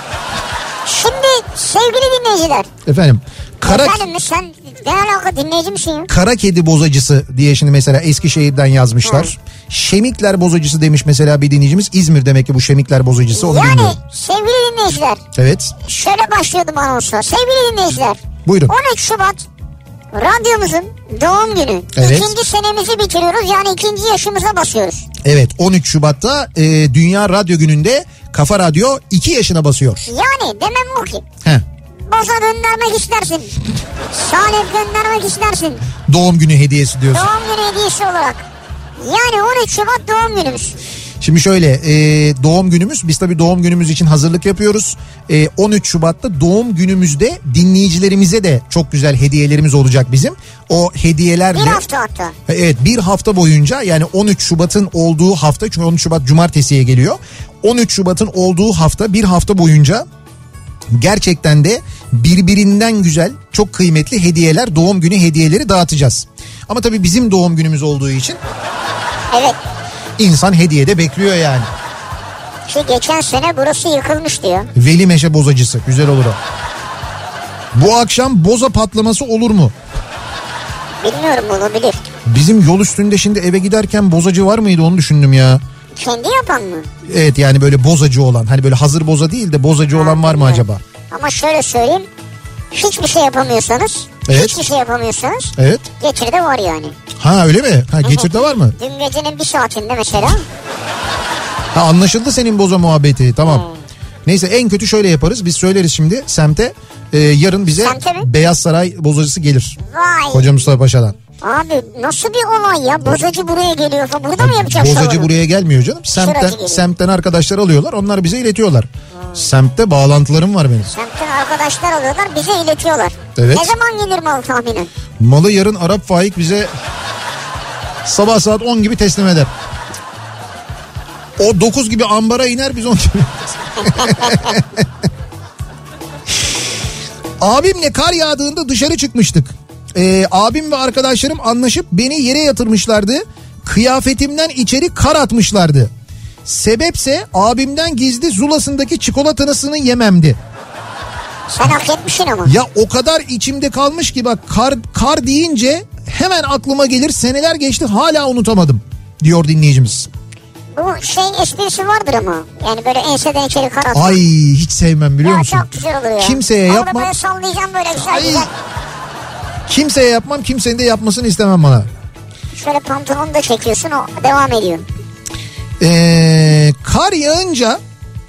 Şimdi sevgili dinleyiciler. Efendim. Kara, Efendim sen ne alaka dinleyici misin ya? kara kedi bozacısı diye şimdi mesela Eskişehir'den yazmışlar. Şemikler bozacısı demiş mesela bir dinleyicimiz. İzmir demek ki bu şemikler bozacısı onu Yani bilmiyorum. sevgili dinleyiciler Evet. şöyle başlıyordum anonsa. Sevgili dinleyiciler Buyurun. 13 Şubat radyomuzun doğum günü. Evet. İkinci senemizi bitiriyoruz yani ikinci yaşımıza basıyoruz. Evet 13 Şubat'ta e, Dünya Radyo Günü'nde Kafa Radyo 2 yaşına basıyor. Yani demem o ki Heh, boza göndermek istersin. Salep göndermek istersin. doğum günü hediyesi diyorsun. Doğum günü hediyesi olarak. Yani 13 Şubat doğum günümüz. Şimdi şöyle e, doğum günümüz biz tabii doğum günümüz için hazırlık yapıyoruz. E, 13 Şubat'ta doğum günümüzde dinleyicilerimize de çok güzel hediyelerimiz olacak bizim. O hediyelerle... Bir hafta hatta. Evet bir hafta boyunca yani 13 Şubat'ın olduğu hafta çünkü 13 Şubat cumartesiye geliyor. 13 Şubat'ın olduğu hafta bir hafta boyunca gerçekten de birbirinden güzel çok kıymetli hediyeler doğum günü hediyeleri dağıtacağız. Ama tabii bizim doğum günümüz olduğu için Evet. İnsan hediye de bekliyor yani. Ki geçen sene burası yıkılmıştı ya. Veli Meşe bozacısı güzel olur o. Bu akşam boza patlaması olur mu? Bilmiyorum olabilir. Bizim yol üstünde şimdi eve giderken bozacı var mıydı onu düşündüm ya. Kendi yapan mı? Evet yani böyle bozacı olan hani böyle hazır boza değil de bozacı olan var mı acaba? Ama şöyle söyleyeyim. Hiçbir şey yapamıyorsanız, Evet. hiçbir şey yapamıyorsanız Evet. getirde var yani. Ha öyle mi? Ha getirde var mı? Dün gecenin bir saatinde mesela Ha anlaşıldı senin boza muhabbeti tamam. Neyse en kötü şöyle yaparız biz söyleriz şimdi semte e, yarın bize? Beyaz Saray bozacısı gelir. vay Hoca Mustafa Paşa'dan. Abi nasıl bir olay ya bozacı buraya geliyor falan. Burada mı yapacak Bozacı şovunu? buraya gelmiyor canım. Semtten, semtten arkadaşlar alıyorlar onlar bize iletiyorlar. Semtte bağlantılarım var benim. Semtten arkadaşlar alıyorlar bize iletiyorlar. Evet. Ne zaman gelir mal tahminen? Malı yarın Arap Faik bize sabah saat 10 gibi teslim eder. O 9 gibi ambara iner biz 10 gibi. [laughs] Abimle kar yağdığında dışarı çıkmıştık. Ee, abim ve arkadaşlarım anlaşıp beni yere yatırmışlardı. Kıyafetimden içeri kar atmışlardı. Sebepse abimden gizli zulasındaki çikolatanısını yememdi. Sen hak etmişsin ama. Ya o kadar içimde kalmış ki bak kar, kar deyince hemen aklıma gelir seneler geçti hala unutamadım diyor dinleyicimiz. Bu şey esprisi vardır ama. Yani böyle enseden içeri kar atmak. Ay hiç sevmem biliyor ya musun? çok güzel oluyor. Kimseye Orada yapmam. böyle sallayacağım böyle güzel Ay. güzel. Kimseye yapmam kimsenin de yapmasını istemem bana. Şöyle pantolonu da çekiyorsun o devam ediyor. Ee, kar yağınca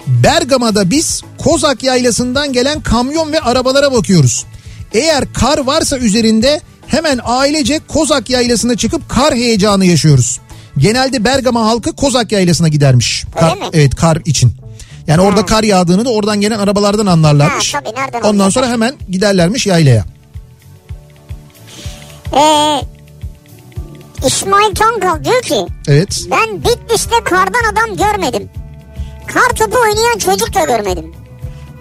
Bergama'da biz Kozak Yaylası'ndan gelen kamyon ve arabalara bakıyoruz. Eğer kar varsa üzerinde hemen ailece Kozak Yaylası'na çıkıp kar heyecanı yaşıyoruz. Genelde Bergama halkı Kozak Yaylası'na gidermiş. Kar, evet kar için. Yani orada kar yağdığını da oradan gelen arabalardan anlarlarmış. Ha, tabii, Ondan anlayacak? sonra hemen giderlermiş yaylaya. Ee, İsmail Tankal diyor ki Evet. ben Bitlis'te kardan adam görmedim. Kar topu oynayan çocuk da görmedim.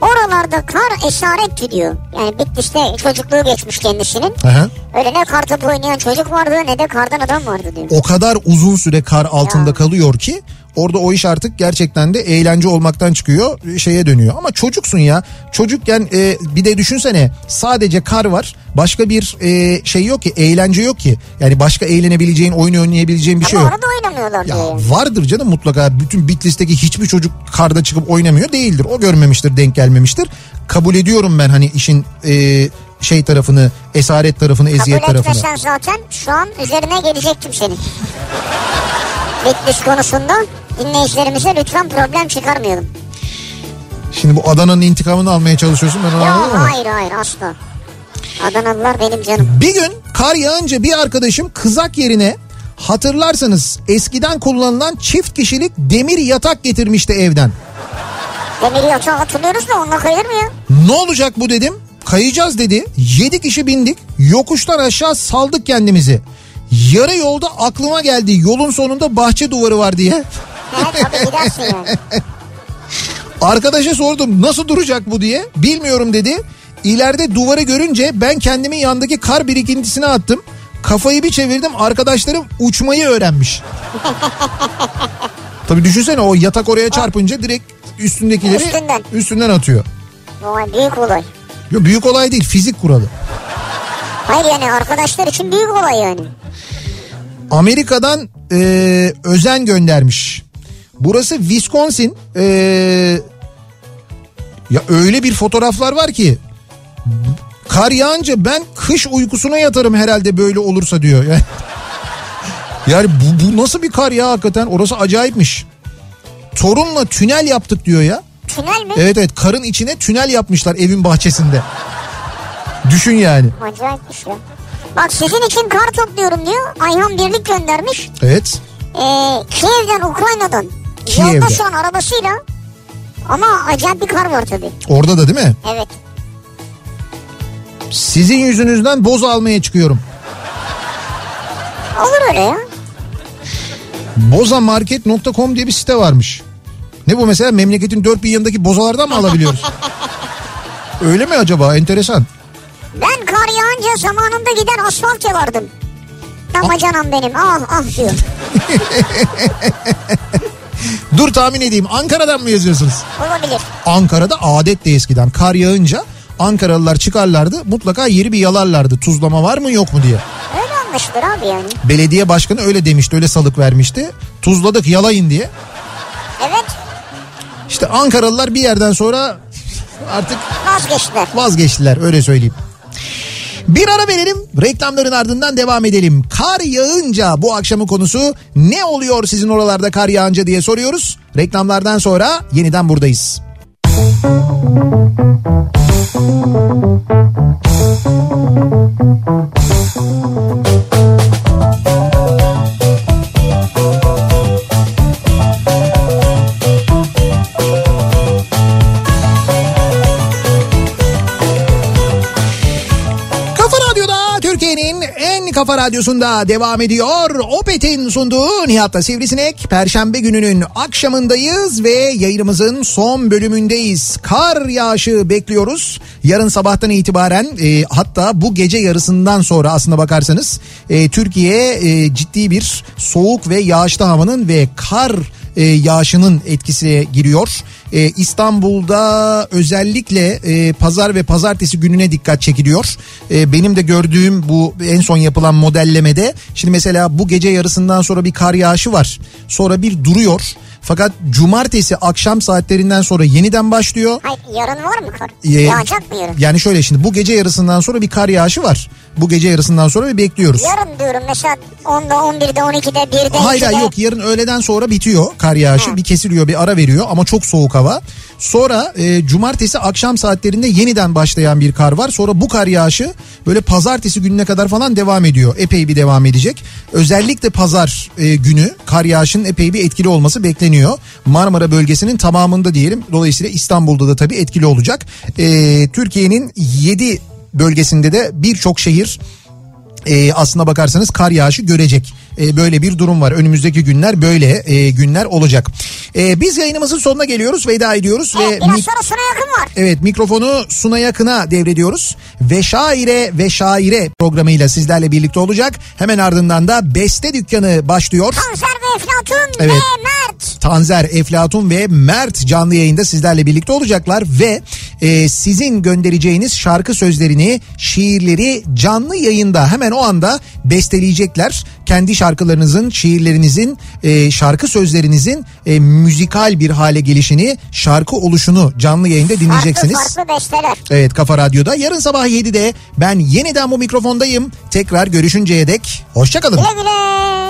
Oralarda kar esaretti diyor. Yani Bitlis'te çocukluğu geçmiş kendisinin. Aha. Öyle ne kar topu oynayan çocuk vardı ne de kardan adam vardı diyor. o kadar uzun süre kar altında kalıyor ki Orada o iş artık gerçekten de eğlence olmaktan çıkıyor şeye dönüyor. Ama çocuksun ya çocukken e, bir de düşünsene sadece kar var başka bir e, şey yok ki eğlence yok ki. Yani başka eğlenebileceğin oyun oynayabileceğin bir şey Ama yok. orada oynamıyorlar Ya diyor. vardır canım mutlaka bütün Bitlis'teki hiçbir çocuk karda çıkıp oynamıyor değildir. O görmemiştir denk gelmemiştir. Kabul ediyorum ben hani işin e, şey tarafını esaret tarafını eziyet Kabul tarafını. etmesen zaten şu an üzerine gelecektim senin. Bitlis konusunda dinleyicilerimize lütfen problem çıkarmayalım. Şimdi bu Adana'nın intikamını almaya çalışıyorsun ben onu ama. hayır hayır asla. Adanalılar benim canım. Bir gün kar yağınca bir arkadaşım kızak yerine hatırlarsanız eskiden kullanılan çift kişilik demir yatak getirmişti evden. Demir yatağı hatırlıyoruz da onunla kayılır mı ya? Ne olacak bu dedim. Kayacağız dedi. 7 kişi bindik. Yokuştan aşağı saldık kendimizi. Yarı yolda aklıma geldi yolun sonunda bahçe duvarı var diye. Evet tabii gidersin yani. [laughs] Arkadaşa sordum nasıl duracak bu diye. Bilmiyorum dedi. İleride duvarı görünce ben kendimi yandaki kar birikintisine attım. Kafayı bir çevirdim arkadaşlarım uçmayı öğrenmiş. [laughs] Tabii düşünsene o yatak oraya çarpınca direkt üstündekileri Üstünden. üstünden atıyor. Vay büyük olay. Yo, büyük olay değil fizik kuralı. Hayır yani arkadaşlar için büyük olay yani. Amerika'dan e, özen göndermiş. Burası Wisconsin. E, ya öyle bir fotoğraflar var ki kar yağınca ben kış uykusuna yatarım herhalde böyle olursa diyor. Yani, yani bu, bu nasıl bir kar ya hakikaten orası acayipmiş. Torunla tünel yaptık diyor ya. Tünel mi? Evet evet karın içine tünel yapmışlar evin bahçesinde. Düşün yani. Acayipmiş ya. Bak sizin için kar topluyorum diyor. Ayhan Birlik göndermiş. Evet. Ee, Kiev'den Ukrayna'dan. Kiev'den. Yolda şu an arabasıyla. Ama acayip bir kar var tabii. Orada da değil mi? Evet. Sizin yüzünüzden boz almaya çıkıyorum. Olur öyle ya. Bozamarket.com diye bir site varmış. Ne bu mesela memleketin dört bir yanındaki bozalardan mı alabiliyoruz? [laughs] Öyle mi acaba? Enteresan. Ben kar yağınca zamanında gider asfalt yalardım. Damacanam benim ah ah diyor. [laughs] Dur tahmin edeyim. Ankara'dan mı yazıyorsunuz? Olabilir. Ankara'da adetti eskiden. Kar yağınca Ankaralılar çıkarlardı. Mutlaka yeri bir yalarlardı. Tuzlama var mı yok mu diye. Öyle anlaşılır abi yani. Belediye başkanı öyle demişti. Öyle salık vermişti. Tuzladık yalayın diye. Evet İşte Ankaralılar bir yerden sonra artık vazgeçtiler. vazgeçtiler öyle söyleyeyim. Bir ara verelim reklamların ardından devam edelim. Kar yağınca bu akşamın konusu ne oluyor sizin oralarda kar yağınca diye soruyoruz. Reklamlardan sonra yeniden buradayız. Kafa radyosunda devam ediyor. Opet'in sunduğu Nihat'la Sivrisinek. Perşembe gününün akşamındayız ve yayınımızın son bölümündeyiz. Kar yağışı bekliyoruz. Yarın sabahtan itibaren e, hatta bu gece yarısından sonra aslına bakarsanız e, Türkiye e, ciddi bir soğuk ve yağışlı havanın ve kar e, yağışının etkisine giriyor. E, İstanbul'da özellikle e, pazar ve pazartesi gününe dikkat çekiliyor. E, benim de gördüğüm bu en son yapılan modellemede şimdi mesela bu gece yarısından sonra bir kar yağışı var. Sonra bir duruyor. Fakat cumartesi akşam saatlerinden sonra yeniden başlıyor. Hayır yarın var mı kar? Ee, Yağacak mı yarın? Yani şöyle şimdi bu gece yarısından sonra bir kar yağışı var. Bu gece yarısından sonra bir bekliyoruz. Yarın diyorum mesela 10'da 11'de 12'de 1'de Hayır 2'de. hayır yok yarın öğleden sonra bitiyor kar yağışı. Ha. Bir kesiliyor bir ara veriyor ama çok soğuk hava. Sonra e, cumartesi akşam saatlerinde yeniden başlayan bir kar var. Sonra bu kar yağışı böyle pazartesi gününe kadar falan devam ediyor. Epey bir devam edecek. Özellikle pazar e, günü kar yağışının epey bir etkili olması bekleniyor. Marmara bölgesinin tamamında diyelim. Dolayısıyla İstanbul'da da tabii etkili olacak. E, Türkiye'nin 7 bölgesinde de birçok şehir e, aslına bakarsanız kar yağışı görecek. E, böyle bir durum var. Önümüzdeki günler böyle e, günler olacak. E, biz yayınımızın sonuna geliyoruz. Veda ediyoruz Evet, ve biraz mik- sonra Suna yakın var. Evet mikrofonu Suna Yakın'a devrediyoruz. Ve şaire ve şaire programıyla sizlerle birlikte olacak. Hemen ardından da Beste Dükkanı başlıyor. Konserve Eflatun Evet. ve Mert. Tanzer, Eflatun ve Mert canlı yayında sizlerle birlikte olacaklar ve e, sizin göndereceğiniz şarkı sözlerini, şiirleri canlı yayında hemen o anda besteleyecekler. Kendi şarkılarınızın, şiirlerinizin, e, şarkı sözlerinizin e, müzikal bir hale gelişini, şarkı oluşunu canlı yayında dinleyeceksiniz. Farklı farklı besteler. Evet Kafa Radyo'da yarın sabah 7'de ben yeniden bu mikrofondayım. Tekrar görüşünceye dek hoşçakalın. Güle güle.